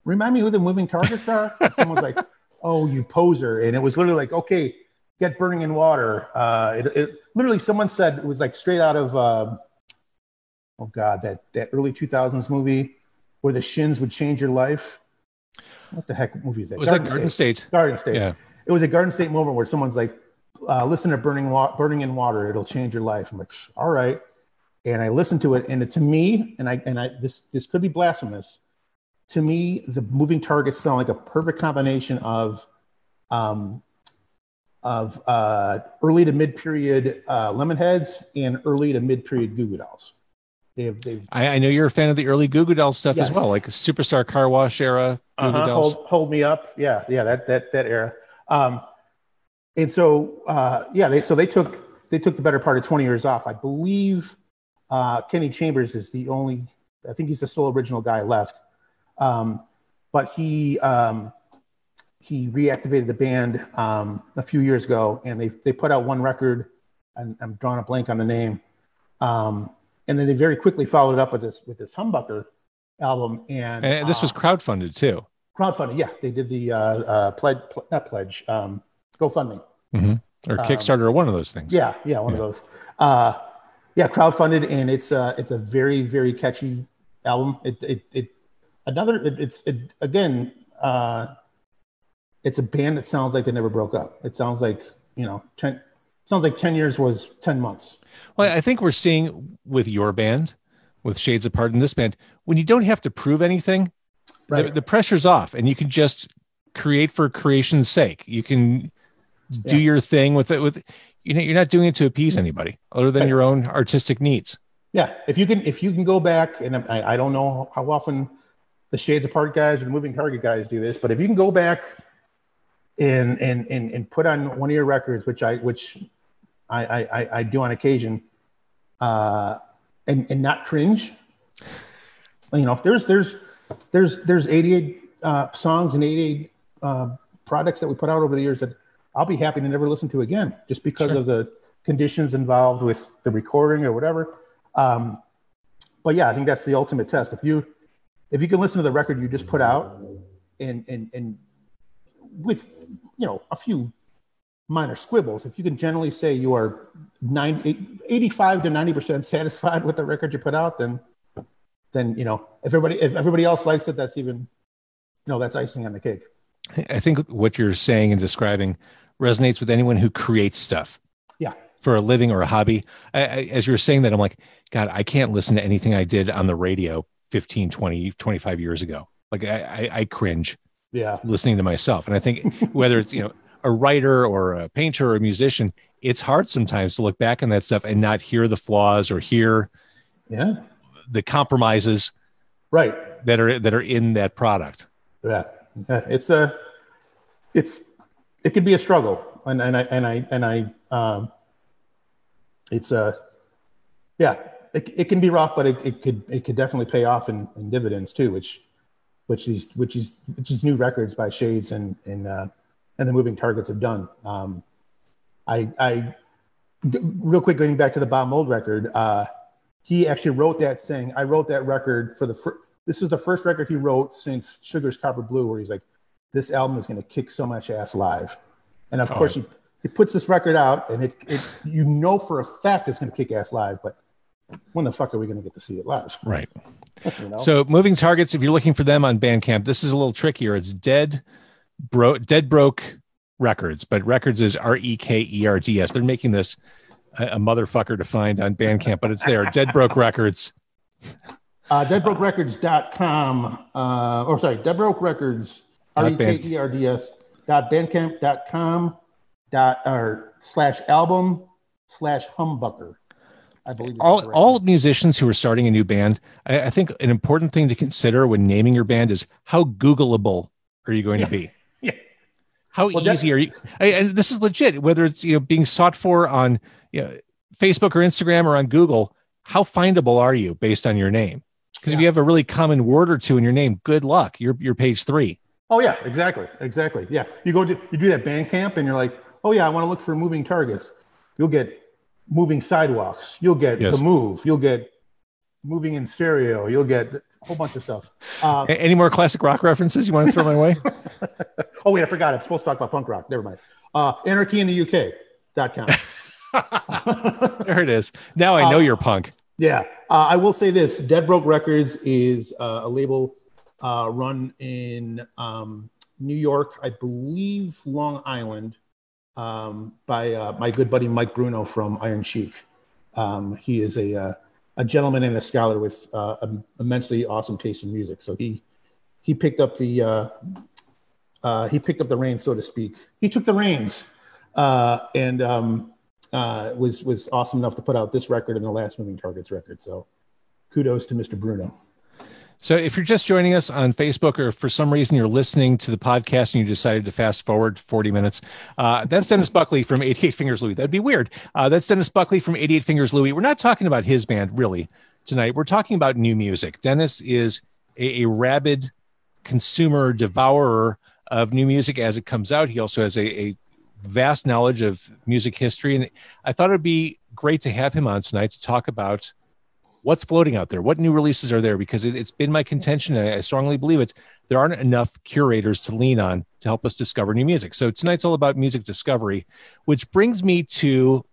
"Remind me who the Moving Targets are." Someone's like, "Oh, you poser!" And it was literally like, "Okay." Get burning in water. Uh, it, it literally someone said it was like straight out of uh, oh god that that early 2000s movie where the shins would change your life. What the heck movie is that? Was that Garden State? Garden State. Yeah. it was a Garden State moment where someone's like, uh, "Listen to Burning Wa- Burning in Water, it'll change your life." I'm like, "All right," and I listened to it, and it, to me, and I and I this this could be blasphemous. To me, the moving targets sound like a perfect combination of um, of uh, early to mid period uh, Lemonheads and early to mid period Goo Goo Dolls. They've, they've I, I know you're a fan of the early Goo Goo Doll stuff as well, like Superstar Car Wash era Goo Goo uh-huh, Dolls. hold, hold me up. Yeah, yeah, that that that era. Um, and so uh, yeah, they so they took they took the better part of 20 years off. I believe uh, Kenny Chambers is the only. I think he's the sole original guy left. Um, but he um, he reactivated the band um, a few years ago, and they they put out one record. And I'm drawing a blank on the name. Um, and then they very quickly followed it up with this with this Humbucker album. And And this was uh, crowdfunded too. crowdfunding. Yeah, they did the uh, uh, pledge, pl- not pledge, um, GoFundMe. or um, Kickstarter or one of those things. Yeah, yeah, one Yeah. of those. Uh, yeah, crowdfunded, and it's uh, it's a very very catchy album. It it, it another it, it's it, again uh, it's a band that sounds like they never broke up. It sounds like you know ten sounds like ten years was ten months. Well, I think we're seeing with your band, with Shades Apart in this band, when you don't have to prove anything, the, the pressure's off and you can just create for creation's sake. You can do Yeah. your thing with it with you know you're not doing it to appease anybody other than your own artistic needs. Yeah, if you can if you can go back, and I, I don't know how often the Shades Apart guys or the Moving Target guys do this, but if you can go back and and and, and put on one of your records, which I which I I, I, I do on occasion, uh, and and not cringe. You know, there's there's there's there's 88 uh, songs and 88 uh, products that we put out over the years that I'll be happy to never listen to again, just because Sure. of the conditions involved with the recording or whatever. Um, but yeah, I think that's the ultimate test. If you if you can listen to the record you just put out and and and with you know a few minor squibbles, if you can generally say you are 90, 85 to 90 percent satisfied with the record you put out, then then you know if everybody if everybody else likes it, that's even you know that's icing on the cake. I think what you're saying and describing resonates with anyone who creates stuff. Yeah. For a living or a hobby. I, I, as you were saying that, I'm like, God, I can't listen to anything I did on the radio 15, 20, 25 years ago. Like I, I, I cringe Yeah, listening to myself. And I think whether it's, you know, a writer or a painter or a musician, it's hard sometimes to look back on that stuff and not hear the flaws or hear yeah, the compromises right. that are that are in that product. Yeah, Yeah, it's a, it's, it could be a struggle, and and I and I and I, um, it's a, yeah, it, it can be rough, but it, it could it could definitely pay off in, in dividends too, which, which these which is which is new records by Shades and and uh, and the Moving Targets have done. Um, I I real quick going back to the Bob Mould record, uh, he actually wrote that saying, I wrote that record for the first this is the first record he wrote since Sugar's Copper Blue, where he's like, this album is going to kick so much ass live. And of Oh. course, he, he puts this record out, and it, it you know for a fact it's going to kick ass live, but when the fuck are we going to get to see it live? Right. You know? So moving targets, if you're looking for them on Bandcamp, this is a little trickier. It's dead bro dead broke records, but records is R E K E R D S. They're making this a, a motherfucker to find on Bandcamp, but it's there. Dead broke records. uh, deadbrokerecords.com, uh, or sorry, deadbroke records, Dot R E K E R D S, dot bandcamp.com, dot, com dot or slash album, slash humbucker. I believe All correct all musicians who are starting a new band, I, I think an important thing to consider when naming your band is how Googleable are you going to be? Yeah. How Well, easy are you? I- And this is legit. Whether it's you know being sought for on you know, Facebook or Instagram or on Google, how findable are you based on your name? Because if you have a really common word or two in your name, good luck. You're you're page three. Oh yeah, exactly, exactly. Yeah, you go to you do that band camp, and you're like, oh yeah, I want to look for moving targets. You'll get moving sidewalks. You'll get Yes. the move. You'll get moving in stereo. You'll get a whole bunch of stuff. Uh, Any more classic rock references you want to throw my way? oh wait, I forgot. I'm supposed to talk about punk rock. Never mind. Uh, Anarchy in the UK. Dot com. there it is. Now I know Uh, you're punk. Yeah, uh, I will say this: Dead Broke Records is uh, a label uh, run in um, New York, I believe Long Island, um, by uh, my good buddy Mike Bruno from Iron Chic. Um, he is a uh, a gentleman and a scholar with uh, immensely awesome taste in music. So he he picked up the uh, uh, he picked up the reins, so to speak. He took the reins uh, and um, uh, was was awesome enough to put out this record and the last Moving Targets record. So kudos to Mr. Bruno. So, if you're just joining us on Facebook, or for some reason you're listening to the podcast and you decided to fast forward 40 minutes, uh, that's Dennis Buckley from 88 Fingers Louie. That'd be weird. Uh, that's Dennis Buckley from 88 Fingers Louie. We're not talking about his band really tonight. We're talking about new music. Dennis is a, a rabid consumer devourer of new music as it comes out. He also has a, a vast knowledge of music history, and I thought it'd be great to have him on tonight to talk about what's floating out there? What new releases are there? Because it, has been my contention and i strongly believe it there aren't enough curators to lean on to help us discover new music. So tonight's all about music discovery which brings me to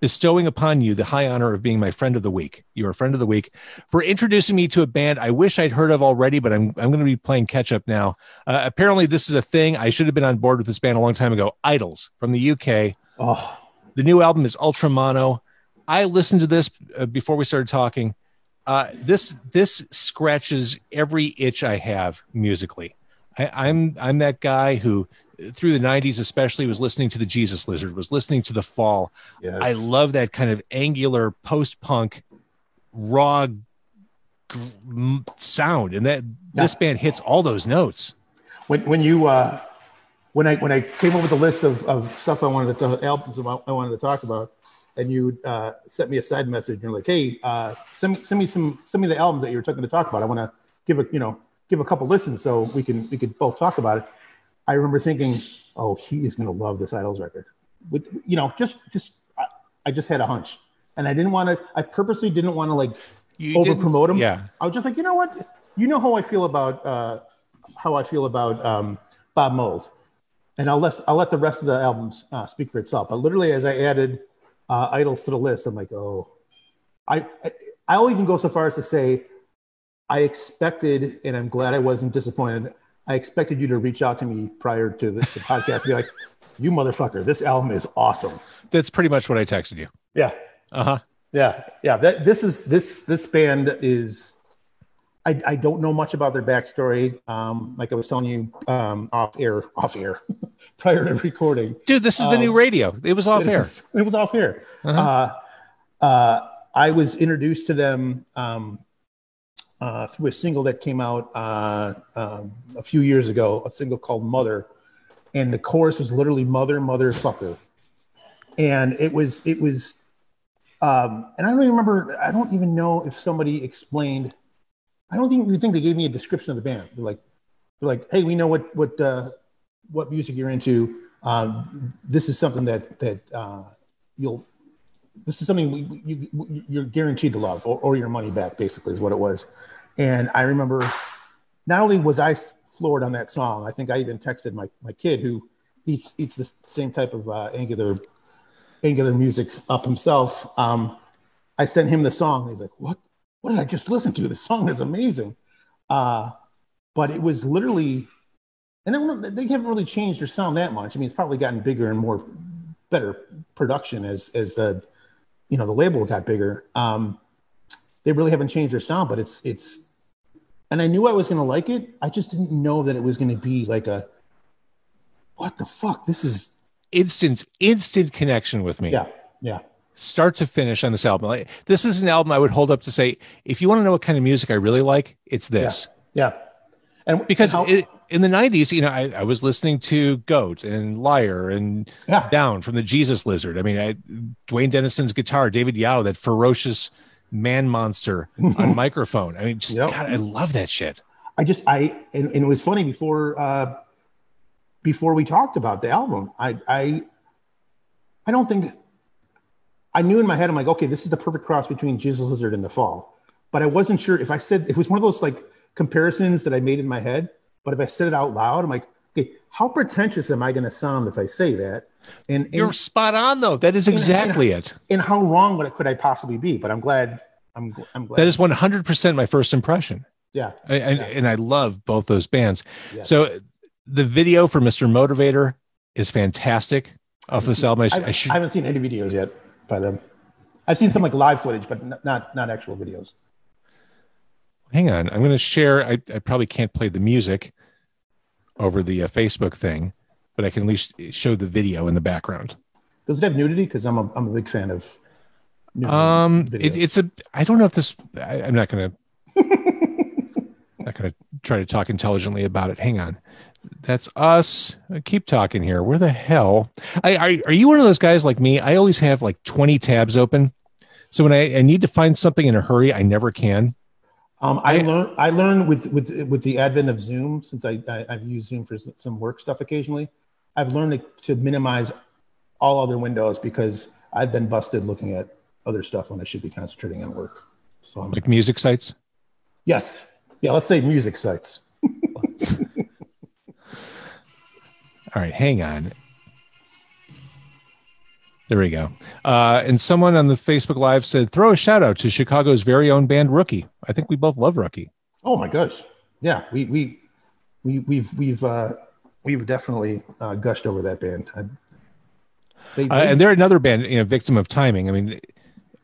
bestowing upon you the high honor of being my friend of the week you're a friend of the week for introducing me to a band i wish i'd heard of already but i'm, I'm going to be playing catch up now. Uh, apparently this is a thing. I should have been on board with this band a long time ago IDLES from the uk Oh, the new album is ultra mono I listened to this uh, before we started talking. Uh, this this scratches every itch I have musically. I, I'm I'm that guy who, through the '90s especially, was listening to the Jesus Lizard, was listening to the Fall. yes. I love that kind of angular post-punk, raw g- sound, and that this band hits all those notes. when when you uh, when I when I came up with a list of, of stuff I wanted to albums I wanted to talk about, and you uh, sent me a side message and you're like, hey, uh, send me send me some send me the albums that you were talking to talk about. I want to give a you know give a couple listens so we can we could both talk about it. I remember thinking, oh, he is going to love this IDLES record. With you know, just just I, I just had a hunch, and I didn't want to. I purposely didn't want to like You over promote him. Yeah, I was just like, you know what? You know how I feel about uh, how I feel about um, Bob Mould, and I'll let I'll let the rest of the albums uh, speak for itself. But literally, as I added uh, IDLES to the list, I'm like, oh, I I'll even go so far as to say, I expected, and I'm glad I wasn't disappointed. I expected you to reach out to me prior to the, the podcast and be like, you motherfucker, this album is awesome. that's pretty much what I texted you. Yeah, Uh huh. yeah, yeah. That this is this this band is. I, I don't know much about their backstory. Um, like I was telling you um, off air, off air, prior to recording. Dude, this is the Um, new radio. It was off it air. Was, it was off air. Uh-huh. Uh, uh, I was introduced to them um, uh, through a single that came out uh, um, a few years ago, a single called Mother. And the chorus was literally Mother, Motherfucker. And it was, it was, um, and I don't even remember, I don't even know if somebody explained, I don't think you think they gave me a description of the band. They're like, they're like, hey, we know what, what, uh, what music you're into. Um, this is something that, that uh, you'll, this is something we, you, you're guaranteed to love or, or your money back basically is what it was and i remember not only was i floored on that song i think i even texted my, my kid who eats eats the same type of uh, angular angular music up himself um, i sent him the song he's like what what did i just listen to? The song is amazing. Uh, but it was literally and then they haven't really changed their sound that much. I mean it's probably gotten bigger and more better production as as the you know the label got bigger. Um they really haven't changed their sound but it's it's and i knew i was going to like it. I just didn't know that it was going to be like a what the fuck? This is Instant, instant connection with me. yeah yeah start to finish on this album. Like, this is an album I would hold up to say, if you want to know what kind of music I really like, it's this. yeah and Because how- it, in the 90s, you know, I, I was listening to Goat and Liar and yeah Down from the Jesus Lizard. I mean, I, Duane Denison's guitar, David Yow, that ferocious man monster on microphone. I mean, just, Yep. God, I love that shit. I just I and, and it was funny before uh before we talked about the album. I I I don't think I knew in my head I'm like, okay, this is the perfect cross between Jesus Lizard and the Fall. But I wasn't sure if I said it was one of those like comparisons that I made in my head. But if I said it out loud, I'm like, okay, how pretentious am I going to sound if I say that? And and, You're spot on, though. That is exactly it. and how wrong would it, could I possibly be? But I'm glad. I'm I'm glad. That is 100% my first impression. yeah. I, I, and I love both those bands. Yeah. So the video for Mr. Motivator is fantastic off this album. I, sh- I, I should I haven't seen any videos yet by them. I've seen some like live footage, but n- not not actual videos. hang on. I'm going to share. I, I probably can't play the music over the uh, Facebook thing, but I can at least show the video in the background. Does it have nudity? Because I'm a I'm a big fan of. Um, it, it's a. I don't know if this. I, I'm not going to. not going to try to talk intelligently about it. Hang on. That's us. I keep talking here. Where the hell? I, are, are you one of those guys like me? I always have like 20 tabs open. So when I, I need to find something in a hurry, I never can. Um, I I- learned I learned with with with the advent of Zoom, since I, I I've used Zoom for some work stuff occasionally. I've learned to, to minimize all other windows because I've been busted looking at other stuff when I should be concentrating on work. So I'm, Like music sites. yes, yeah, let's say music sites. All right, hang on. There we go. Uh, and someone on the Facebook Live said, throw a shout out to Chicago's very own band Rookie. I think we both love Rookie. Oh my gosh, yeah, we we we we've we've uh, we've definitely uh, gushed over that band. I, they, Uh, and they're another band, you know, victim of timing. I mean, I'm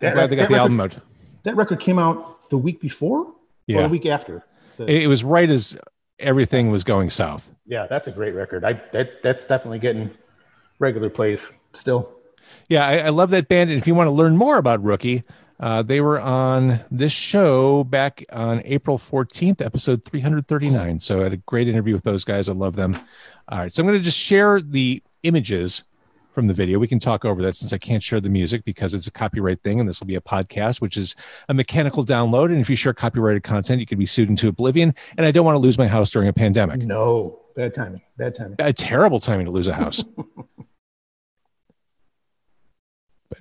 That- glad they got the record- album out. that record came out the week before or Yeah. the week after. The- it was right as everything was going south. yeah, that's a great record. I that that's definitely getting regular plays still. Yeah, I, I love that band. And if you want to learn more about Rookie, uh, they were on this show back on April 14th, episode 339. So I had a great interview with those guys. I love them. All right. So I'm going to just share the images from the video. We can talk over that since I can't share the music because it's a copyright thing. And this will be a podcast, which is a mechanical download. And if you share copyrighted content, you could be sued into oblivion. And I don't want to lose my house during a pandemic. No, bad timing. Bad timing. A terrible timing to lose a house. but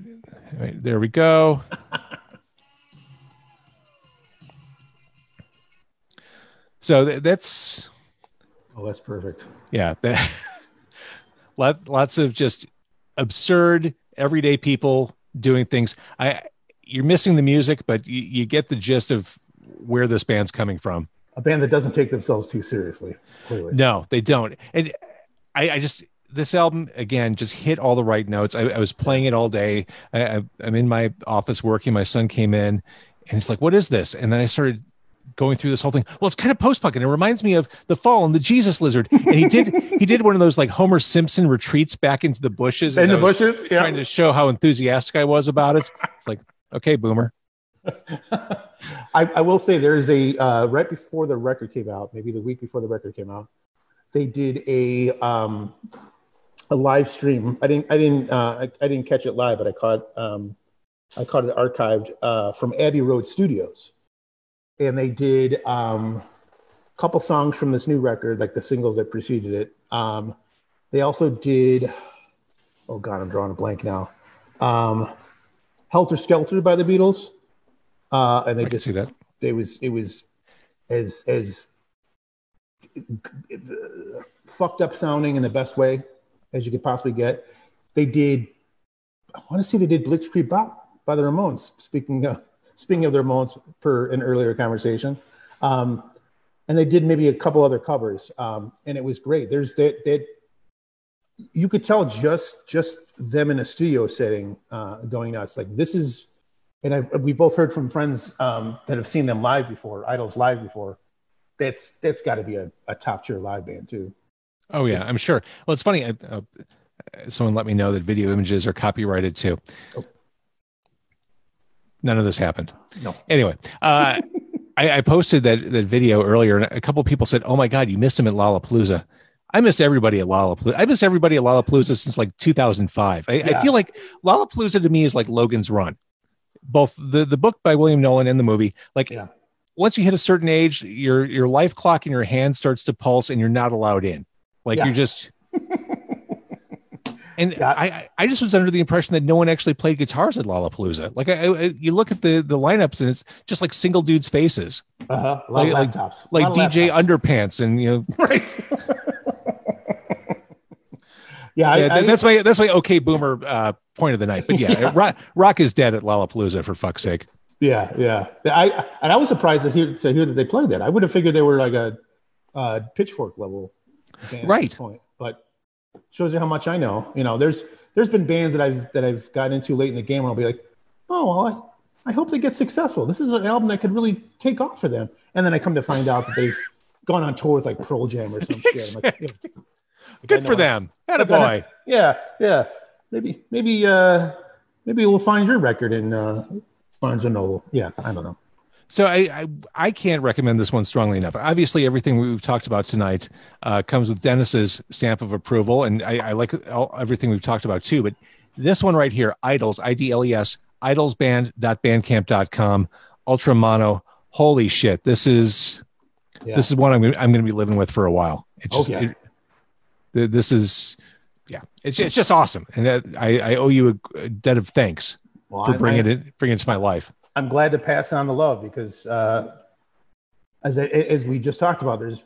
right, there we go. so th- that's Oh, that's perfect. yeah, that, lot, lots of just absurd everyday people doing things. I you're missing the music, but you, you get the gist of where this band's coming from. A band that doesn't take themselves too seriously. Clearly. No, they don't. And I, I just this album again just hit all the right notes. I, I was playing it all day. I, I, I'm in my office working. My son came in, and he's like, "What is this?" And then I started going through this whole thing. Well, it's kind of post punk, and it reminds me of the Fall and the Jesus Lizard. And he did he did one of those like Homer Simpson retreats back into the bushes. as In the bushes. Yeah. trying to show how enthusiastic I was about it. It's like, okay, boomer. I, I will say there's a uh, right before the record came out, maybe the week before the record came out, they did a um, a live stream. I didn't I didn't uh, I, I didn't catch it live, but I caught um, I caught it archived uh, from Abbey Road Studios, and they did um, a couple songs from this new record, like the singles that preceded it. Um, they also did, oh god, I'm drawing a blank now. Um, Helter Skelter by the Beatles, uh, and they I just see that. it was it was as as fucked up sounding in the best way as you could possibly get. They did. I want to say they did Blitzkrieg Bop by the Ramones. Speaking of speaking of their moments per an earlier conversation, um, and they did maybe a couple other covers, um, and it was great. There's that that you could tell just just them in a studio setting uh, going nuts. Like this is and I've, we both heard from friends um, that have seen them live before, IDLES live before. That's that's got to be a, a top tier live band too. Oh yeah, I'm sure. Well, it's funny. I, uh, someone let me know that video images are copyrighted too. Oh. None of this happened. No. Anyway, uh, I, I posted that that video earlier, and a couple people said, "Oh my God, you missed him at Lollapalooza." I missed everybody at Lollapalooza. I missed everybody at Lollapalooza since like 2005. I, I feel like Lollapalooza to me is like Logan's Run. Both the the book by William Nolan and the movie, like. Yeah. Once you hit a certain age, your your life clock in your hand starts to pulse, and you're not allowed in. Like Yeah. you're just. And Yeah. I, I- I just was under the impression that no one actually played guitars at Lollapalooza. Like I, I, you look at the the lineups and it's just like single dudes' faces, Uh-huh. Like- like- like DJ laptops. Underpants, and you know, right. yeah, yeah, I, that- that's my that's my okay boomer uh, point of the night. But yeah, rock, rock is dead at Lollapalooza for fuck's sake. yeah, yeah. I and I was surprised to hear to hear that they played that. I would have figured they were like a uh, pitchfork level. Right. point. Shows you how much I know. You know, there's there's been bands that I've that I've gotten into late in the game where I'll be like, oh well, I, I hope they get successful. This is an album that could really take off for them. And then I come to find out that they've gone on tour with like Pearl Jam or some shit. Like, yeah. Like, Good for them. Had a boy. Yeah, yeah. Maybe maybe uh maybe we'll find your record in uh Barnes and Noble. Yeah, I don't know. So I, I I can't recommend this one strongly enough. Obviously, everything we've talked about tonight uh, comes with Dennis's stamp of approval, and I, I like all, everything we've talked about too. But this one right here, IDLES, I D L E S, idlesband.bandcamp.com, Ultra Mono. Holy shit! This is Yeah. this is one I'm gonna, I'm going to be living with for a while. It just Okay. it, this is yeah, it's it's just awesome, and uh, I I owe you a, debt of thanks well, for bringing I- it bringing it to my life. I'm glad to pass on the love because, uh, as as we just talked about, there's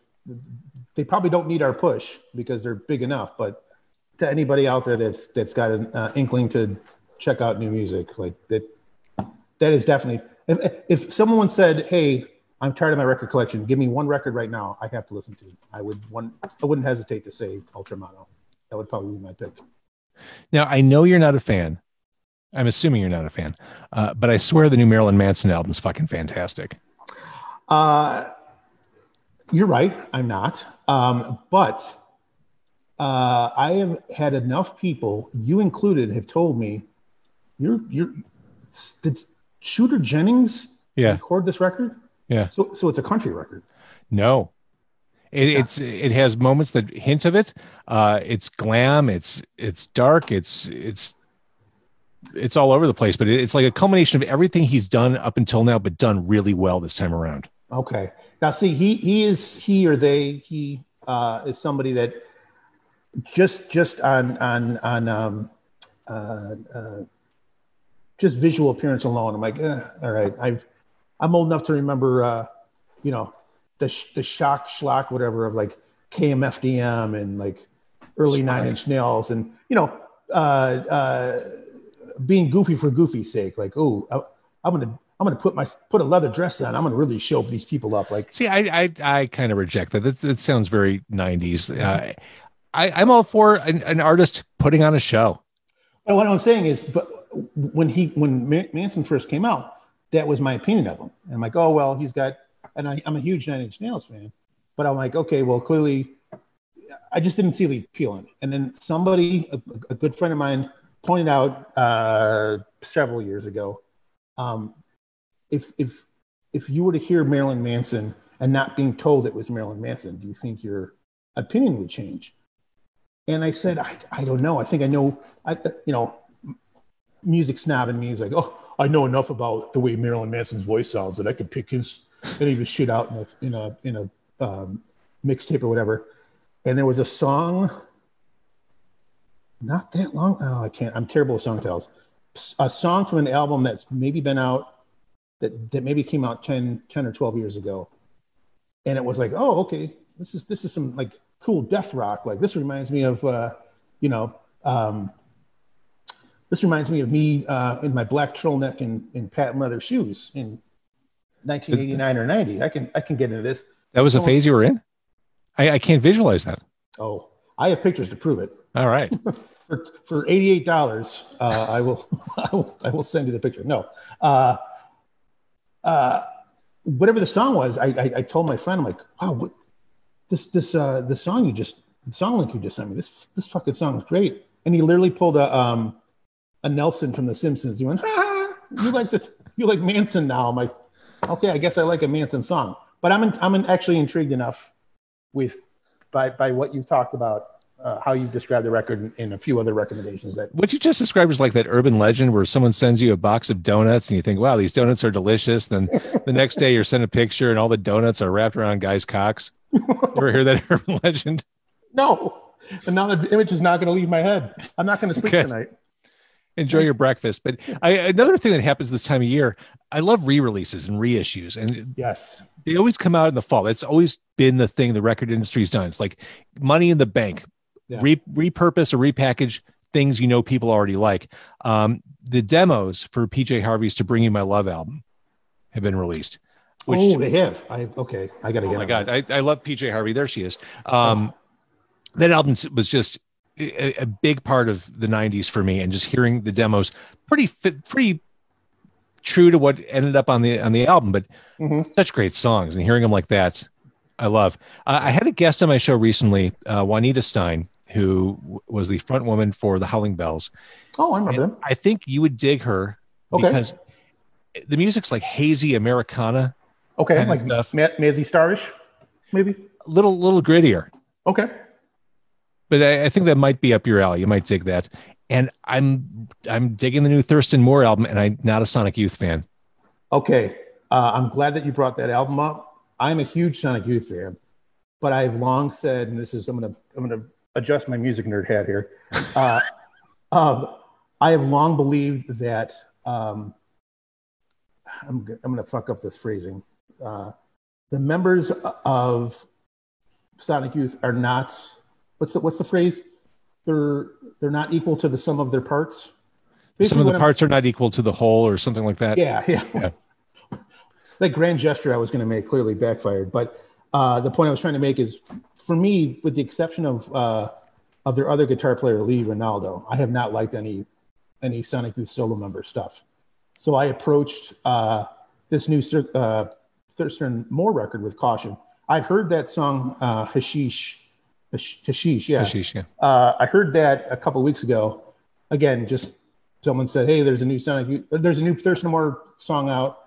they probably don't need our push because they're big enough. But to anybody out there that's that's got an uh, inkling to check out new music, like that, that is definitely. If if someone said, "Hey, I'm tired of my record collection. Give me one record right now. I have to listen to." I would one. I wouldn't hesitate to say Ultramono. That would probably be my pick. Now I know you're not a fan. I'm assuming you're not a fan, uh, but I swear the new Marilyn Manson album is fucking fantastic. Uh, you're right. I'm not. Um, but uh, I have had enough people, you included, have told me you're you're did Shooter Jennings Yeah, record this record? Yeah. So so it's a country record. no, it, it's it has moments that hint of it. Uh, it's glam. It's it's dark. It's it's it's all over the place. But it's like a culmination of everything he's done up until now, but done really well this time around. Okay. Now see, he he is he or they he uh, is somebody that just just on on on um, uh, uh, just visual appearance alone. I'm like, eh, all right. I've I'm old enough to remember, uh, you know, the sh- the shock schlock whatever of like KMFDM and like early Nine Inch Nails and you know uh, uh, being goofy for goofy's sake. Like, oh, I, I'm gonna I'm gonna put my put a leather dress on. I'm gonna really show these people up. Like, See, I I, I kind of reject that. that. That sounds very '90s. Uh, I, I'm all for an, an artist putting on a show. And what I'm saying is, but when he when Manson first came out, that was my opinion of him. And I'm like, oh well, he's got, and I, I'm a huge Nine Inch Nails fan, but I'm like, okay, well, clearly, I just didn't see the appeal in it. And then somebody, a, a good friend of mine, pointed out uh, several years ago, um, if if if you were to hear Marilyn Manson and not being told it was Marilyn Manson, do you think your opinion would change? And I said, I, I don't know. I think I know, I, you know, music snob in me is like, oh, I know enough about the way Marilyn Manson's voice sounds that I could pick his any of his shit out in a in a in a um, mixtape or whatever. And there was a song, not that long. Oh, I can't. I'm terrible with song titles. A song from an album that's maybe been out that that maybe came out 10, 10 or 12 years ago. And it was like, oh, okay, this is this is some like cool death rock. Like this reminds me of uh, you know, um, this reminds me of me uh, in my black turtleneck and, and patent leather shoes in 1989 or 90. I can I can get into this. That was a phase you were in. I, I can't visualize that. Oh, I have pictures to prove it. All right. For for eighty eight dollars, uh, I will I will I will send you the picture. No, uh, uh, whatever the song was, I, I I told my friend I'm like, wow, what this this uh the song you just the song link you just sent me this this fucking song is great. And he literally pulled a um a Nelson from The Simpsons. He went, ha, ha, you like this? You like Manson now? I'm like, okay, I guess I like a Manson song. But I'm in, I'm in actually intrigued enough with by by what you've talked about, uh, how you've described the record, and, a few other recommendations that What you just described is like that urban legend where someone sends you a box of donuts and you think, wow, these donuts are delicious. Then the next day you're sent a picture and all the donuts are wrapped around guys' cocks. You ever hear that urban legend? no. And now the image is not going to leave my head. I'm not going to sleep Okay. tonight. Enjoy your breakfast. But I, another thing that happens this time of year, I love re-releases and reissues. And Yes. they always come out in the fall. That's always been the thing the record industry's done. It's like money in the bank, Yeah. Re- repurpose or repackage things you know people already like. Um, the demos for PJ Harvey's "To Bring You My Love" album have been released. Which, oh, they have. I okay. I got to oh get. my god. I, I love PJ Harvey. There she is. Um, that album was just a, a big part of the 90s for me and just hearing the demos pretty fit, pretty true to what ended up on the on the album but Mhm. such great songs and hearing them like that i love uh, i had a guest on my show recently uh, juanita stein who w- was the front woman for the howling bells Oh, I remember them. i think you would dig her Okay. because the music's like hazy americana Okay, like stuff. Ma- Mazzy Starish, maybe. a little little grittier Okay. but I, I think that might be up your alley. You might dig that. And I'm I'm digging the new Thurston Moore album, and I'm not a Sonic Youth fan. Okay. Uh, I'm glad that you brought that album up. I'm a huge Sonic Youth fan, but I've long said, and this is I'm gonna I'm gonna adjust my music nerd hat here. Uh, um, I have long believed that um, I'm g- I'm gonna fuck up this phrasing. Uh, the members of Sonic Youth are not what's the what's the phrase? They're they're not equal to the sum of their parts. Some of the I'm- parts are not equal to the whole, or something like that. yeah, yeah. Yeah. That grand gesture I was going to make clearly backfired. But uh, the point I was trying to make is, for me, with the exception of uh, of their other guitar player Lee Ranaldo, I have not liked any any Sonic Youth solo member stuff. So I approached uh, this new uh, Thurston Moore record with caution. I'd heard that song uh, Hashish, Hashish, yeah. Hashish, yeah. Uh, I heard that a couple weeks ago. Again, just someone said, "Hey, there's a new Sonic, there's a new Thurston Moore song out.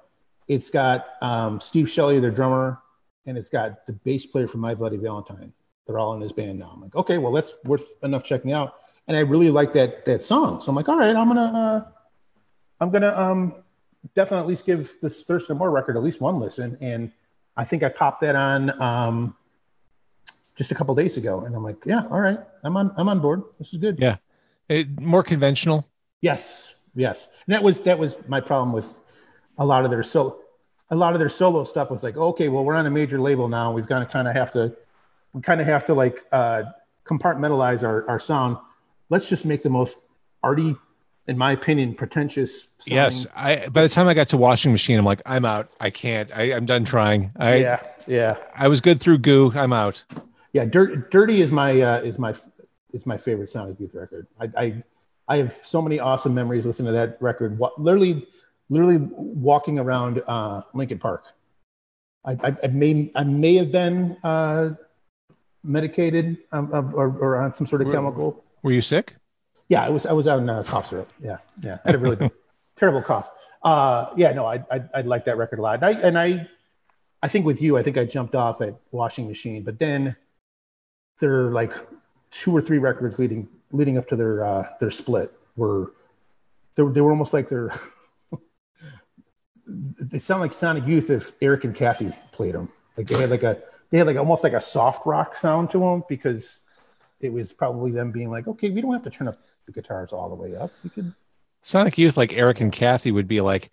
It's got um, Steve Shelley, their drummer, and it's got the bass player from My Bloody Valentine. They're all in his band now. I'm like, okay, well, that's worth enough checking out. And I really like that that song. So I'm like, all right, I'm gonna uh, I'm gonna um, definitely at least give this Thurston Moore record at least one listen. And I think I popped that on um, just a couple days ago, and I'm like, yeah, all right, I'm on I'm on board. This is good. Yeah. It, more conventional. Yes, yes. And that was that was my problem with a lot of their solo a lot of their solo stuff was like, okay, well, we're on a major label now. We've got to kind of have to we kind of have to like uh compartmentalize our, our sound. Let's just make the most arty, in my opinion, pretentious sounding- Yes. I by the time I got to washing machine, I'm like, I'm out. I can't. I, I'm done trying. I yeah, yeah. I was good through goo. I'm out. Yeah, Dirt, Dirty is my uh, is my is my favorite Sonic Youth record. I, I I have so many awesome memories listening to that record. What literally, literally walking around uh, Lincoln Park. I, I, I may I may have been uh, medicated um, of- or, or on some sort of Were- chemical. Were you sick? Yeah, I was I was on uh, cough syrup. Yeah, yeah. I had a really terrible cough. Uh, yeah, no, I, I I like that record a lot. And I and I I think with you, I think I jumped off at Washing Machine, but then there are like two or three records leading leading up to their uh, their split were they, were- they were almost like they're they sound like Sonic Youth if Eric and Kathy played them. Like they had like a they had like almost like a soft rock sound to them because it was probably them being like, okay, we don't have to turn up the guitars all the way up. We could Sonic Youth, like Eric and Kathy, would be like,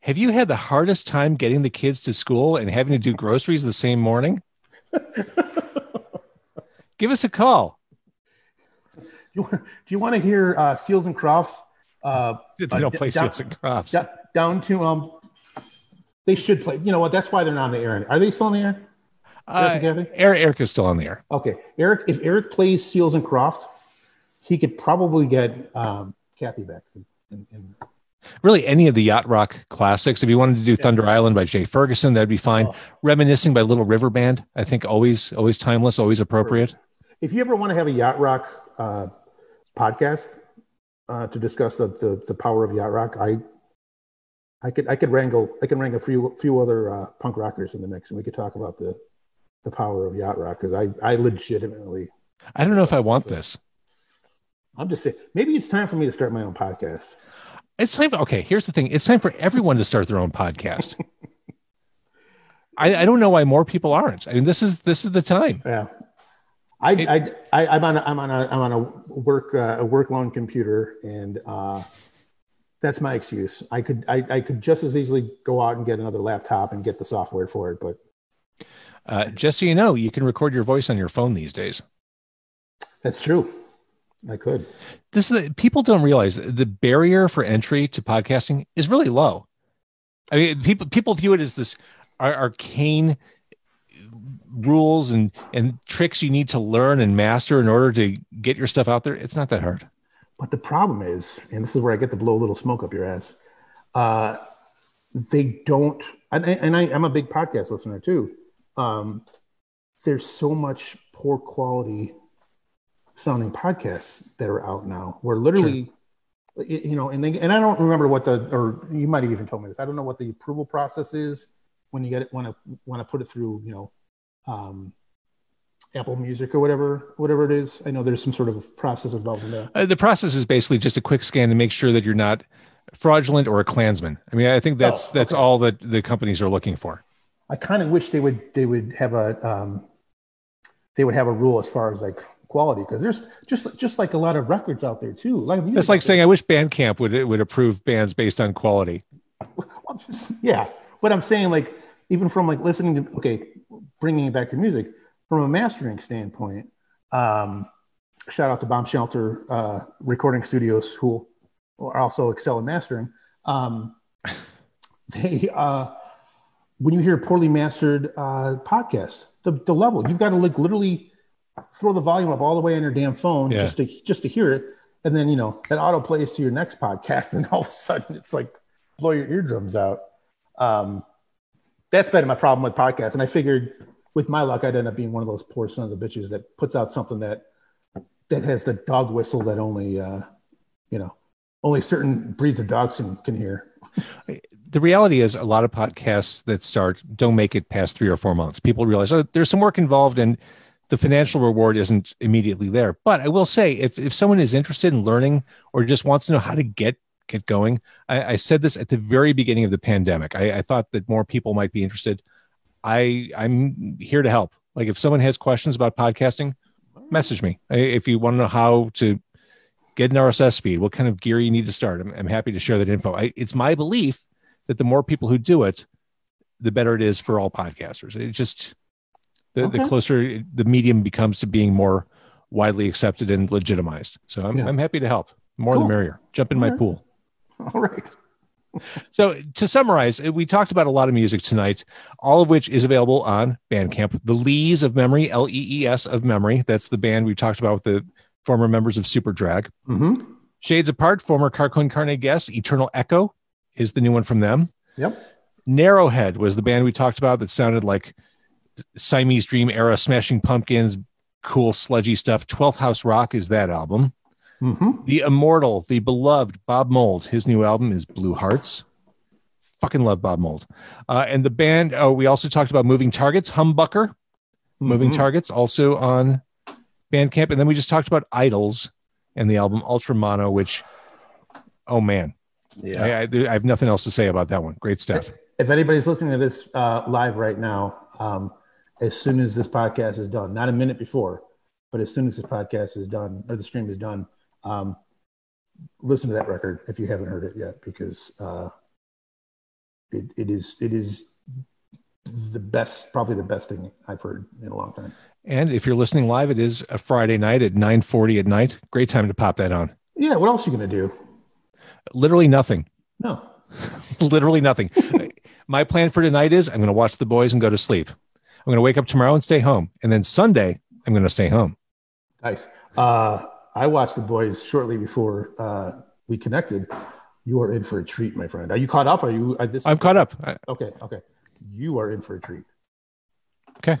Have you had the hardest time getting the kids to school and having to do groceries the same morning? Give us a call. Do you, want- do you want to hear uh, Seals and Crofts? Uh, They Uh, don't d- play down- Seals and Crofts. down to um, they should play. You know what? That's why they're not on the air. Are they still on the air? Uh, Eric? Eric, is still on the air. Okay, Eric. If Eric plays Seals and Croft, he could probably get um, Kathy back. And, and, Really, any of the yacht rock classics. If you wanted to do Thunder Island by Jay Ferguson, that'd be fine. Oh. Reminiscing by Little River Band, I think always, always timeless, always appropriate. if you ever want to have a yacht rock uh, podcast uh, to discuss the, the the power of yacht rock, I I could I could wrangle I can wrangle a few few other uh, punk rockers in the mix, and we could talk about the the power of yacht rock because I I legitimately I don't know if I want this. I'm just saying maybe it's time for me to start my own podcast. It's time. Okay, here's the thing. It's time for everyone to start their own podcast. I, I don't know why more people aren't. I mean, this is this is the time. Yeah. I, It- I, I, I'm on a, I'm on a, I'm on a work, uh, a work loan computer and, uh, that's my excuse. I could, I, I could just as easily go out and get another laptop and get the software for it. But Uh, just so you know, you can record your voice on your phone these days. that's true. I could. This is the, people don't realize the barrier for entry to podcasting is really low. I mean, people people view it as this arcane rules and and tricks you need to learn and master in order to get your stuff out there, it's not that hard. But the problem is, and this is where I get to blow a little smoke up your ass. Uh, they don't, and, and I, I'm a big podcast listener too. Um, there's so much poor quality sounding podcasts that are out now where literally y- you know and they, and I don't remember what the or you might have even told me this I don't know what the approval process is when you get it want to want to put it through you know um Apple Music or whatever whatever it is I know there's some sort of process involved in that Uh, the process is basically just a quick scan to make sure that you're not fraudulent or a Klansman. I mean, I think that's Oh, that's all that the companies are looking for. I kind of wish they would they would have a um, they would have a rule as far as like quality because there's just just like a lot of records out there too. Like it's like saying I wish Bandcamp would would approve bands based on quality. I'm just, yeah, but I'm saying like even from like listening to okay, bringing it back to music from a mastering standpoint. Um, shout out to Bomb Shelter uh, Recording Studios who are also excel in mastering. Um, they uh, when you hear poorly mastered uh, podcasts, the the level you've got to like literally throw the volume up all the way on your damn phone Yeah. just to just to hear it, and then you know that auto plays to your next podcast, and all of a sudden it's like blow your eardrums out. Um, that's been my problem with podcasts, and I figured with my luck I'd end up being one of those poor sons of bitches that puts out something that that has the dog whistle that only uh, you know only certain breeds of dogs can, can hear. the reality is a lot of podcasts that start don't make it past three or four months. People realize oh, there's some work involved and the financial reward isn't immediately there. But I will say, if, if someone is interested in learning or just wants to know how to get get going, I, I said this at the very beginning of the pandemic. I, I thought that more people might be interested. I I'm here to help. Like if someone has questions about podcasting, message me. If you want to know how to get an RSS feed, what kind of gear you need to start, I'm, I'm happy to share that info. I, it's my belief that the more people who do it, the better it is for all podcasters. It just the, the closer the medium becomes to being more widely accepted and legitimized. So I'm, Yeah. I'm happy to help. More the merrier. Jump in my Alright. pool. All right. So to summarize, we talked about a lot of music tonight, all of which is available on Bandcamp. The Lees of Memory, L E E S of Memory. That's the band we talked about with the former members of Superdrag. Mm-hmm. Shades Apart, former Car Con Carne guest, Eternal Echo is the new one from them. Yep. Narrowhead was the band we talked about that sounded like Siamese Dream era Smashing Pumpkins, cool sludgy stuff. 12th House Rock is that album. Mm-hmm. The immortal, the beloved Bob Mould, his new album is Blue Hearts. Fucking love Bob Mould. Uh, and the band, oh, we also talked about Moving Targets, Humbucker, Moving Mhm. Targets, also on Bandcamp. And then we just talked about IDLES and the album Ultra Mono, which, oh man, Yeah. I, I, I have nothing else to say about that one. Great stuff. if anybody's listening to this uh, live right now, um, as soon as this podcast is done, not a minute before, but as soon as this podcast is done or the stream is done, um, listen to that record if you haven't heard it yet, because uh, it, it is it is the best, probably the best thing I've heard in a long time. And if you're listening live, it is a Friday night at 9:40 at night. Great time to pop that on. Yeah, what else are you gonna do? Literally nothing. No, Literally nothing. My plan for tonight is I'm going to watch the boys and go to sleep. I'm going to wake up tomorrow and stay home, and then Sunday I'm going to stay home. nice. Uh, I watched the boys shortly before uh, we connected. You are in for a treat, my friend. Are you caught up? Are you? Uh, this I'm caught up. I- Okay, okay. You are in for a treat. Okay.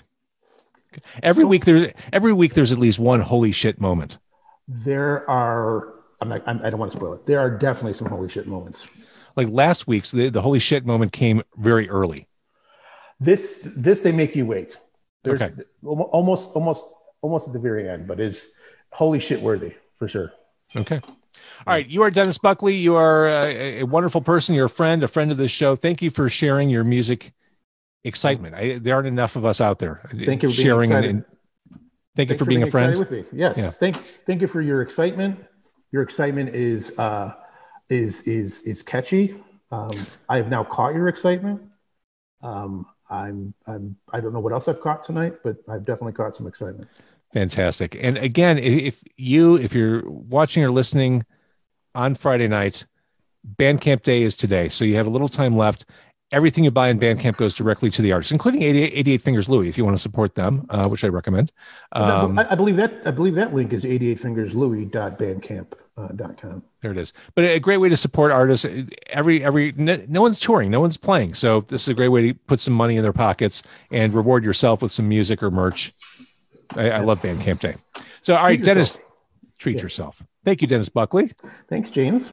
Every So- week there's every week there's at least one holy shit moment. There are. I'm not. I'm, I don't want to spoil it. There are definitely some holy shit moments. Like last week's the, the holy shit moment came very early. This this they make you wait. There's Okay. almo- almost almost almost at the very end, but it's holy shit worthy for sure. Okay. All right. You are Dennis Buckley. You are a, a wonderful person. You're a friend, a friend of this show. Thank you for sharing your music excitement. I, there aren't enough of us out there Thank you for being sharing. And, and thank you Thanks for being a excited friend. with me. Yes. Yeah. Thank thank you for your excitement. Your excitement is uh is is is catchy. Um, I have now caught your excitement. Um, I'm I'm I don't know what else I've caught tonight, but I've definitely caught some excitement. Fantastic. And again, if you, if you're watching or listening on Friday night, Bandcamp Day is today. So you have a little time left. everything you buy in Bandcamp goes directly to the artist, including 88, 88 Fingers Louie, if you want to support them, uh, which I recommend. Um, I, I believe that I believe that link is 88fingerslouie.bandcamp.com. there it is. But a great way to support artists. Every every no, no one's touring, no one's playing, so this is a great way to put some money in their pockets and reward yourself with some music or merch. I, I love Bandcamp Day. So, all right, Treat Dennis, yourself. treat yourself. Thank you, Dennis Buckley. Thanks, James.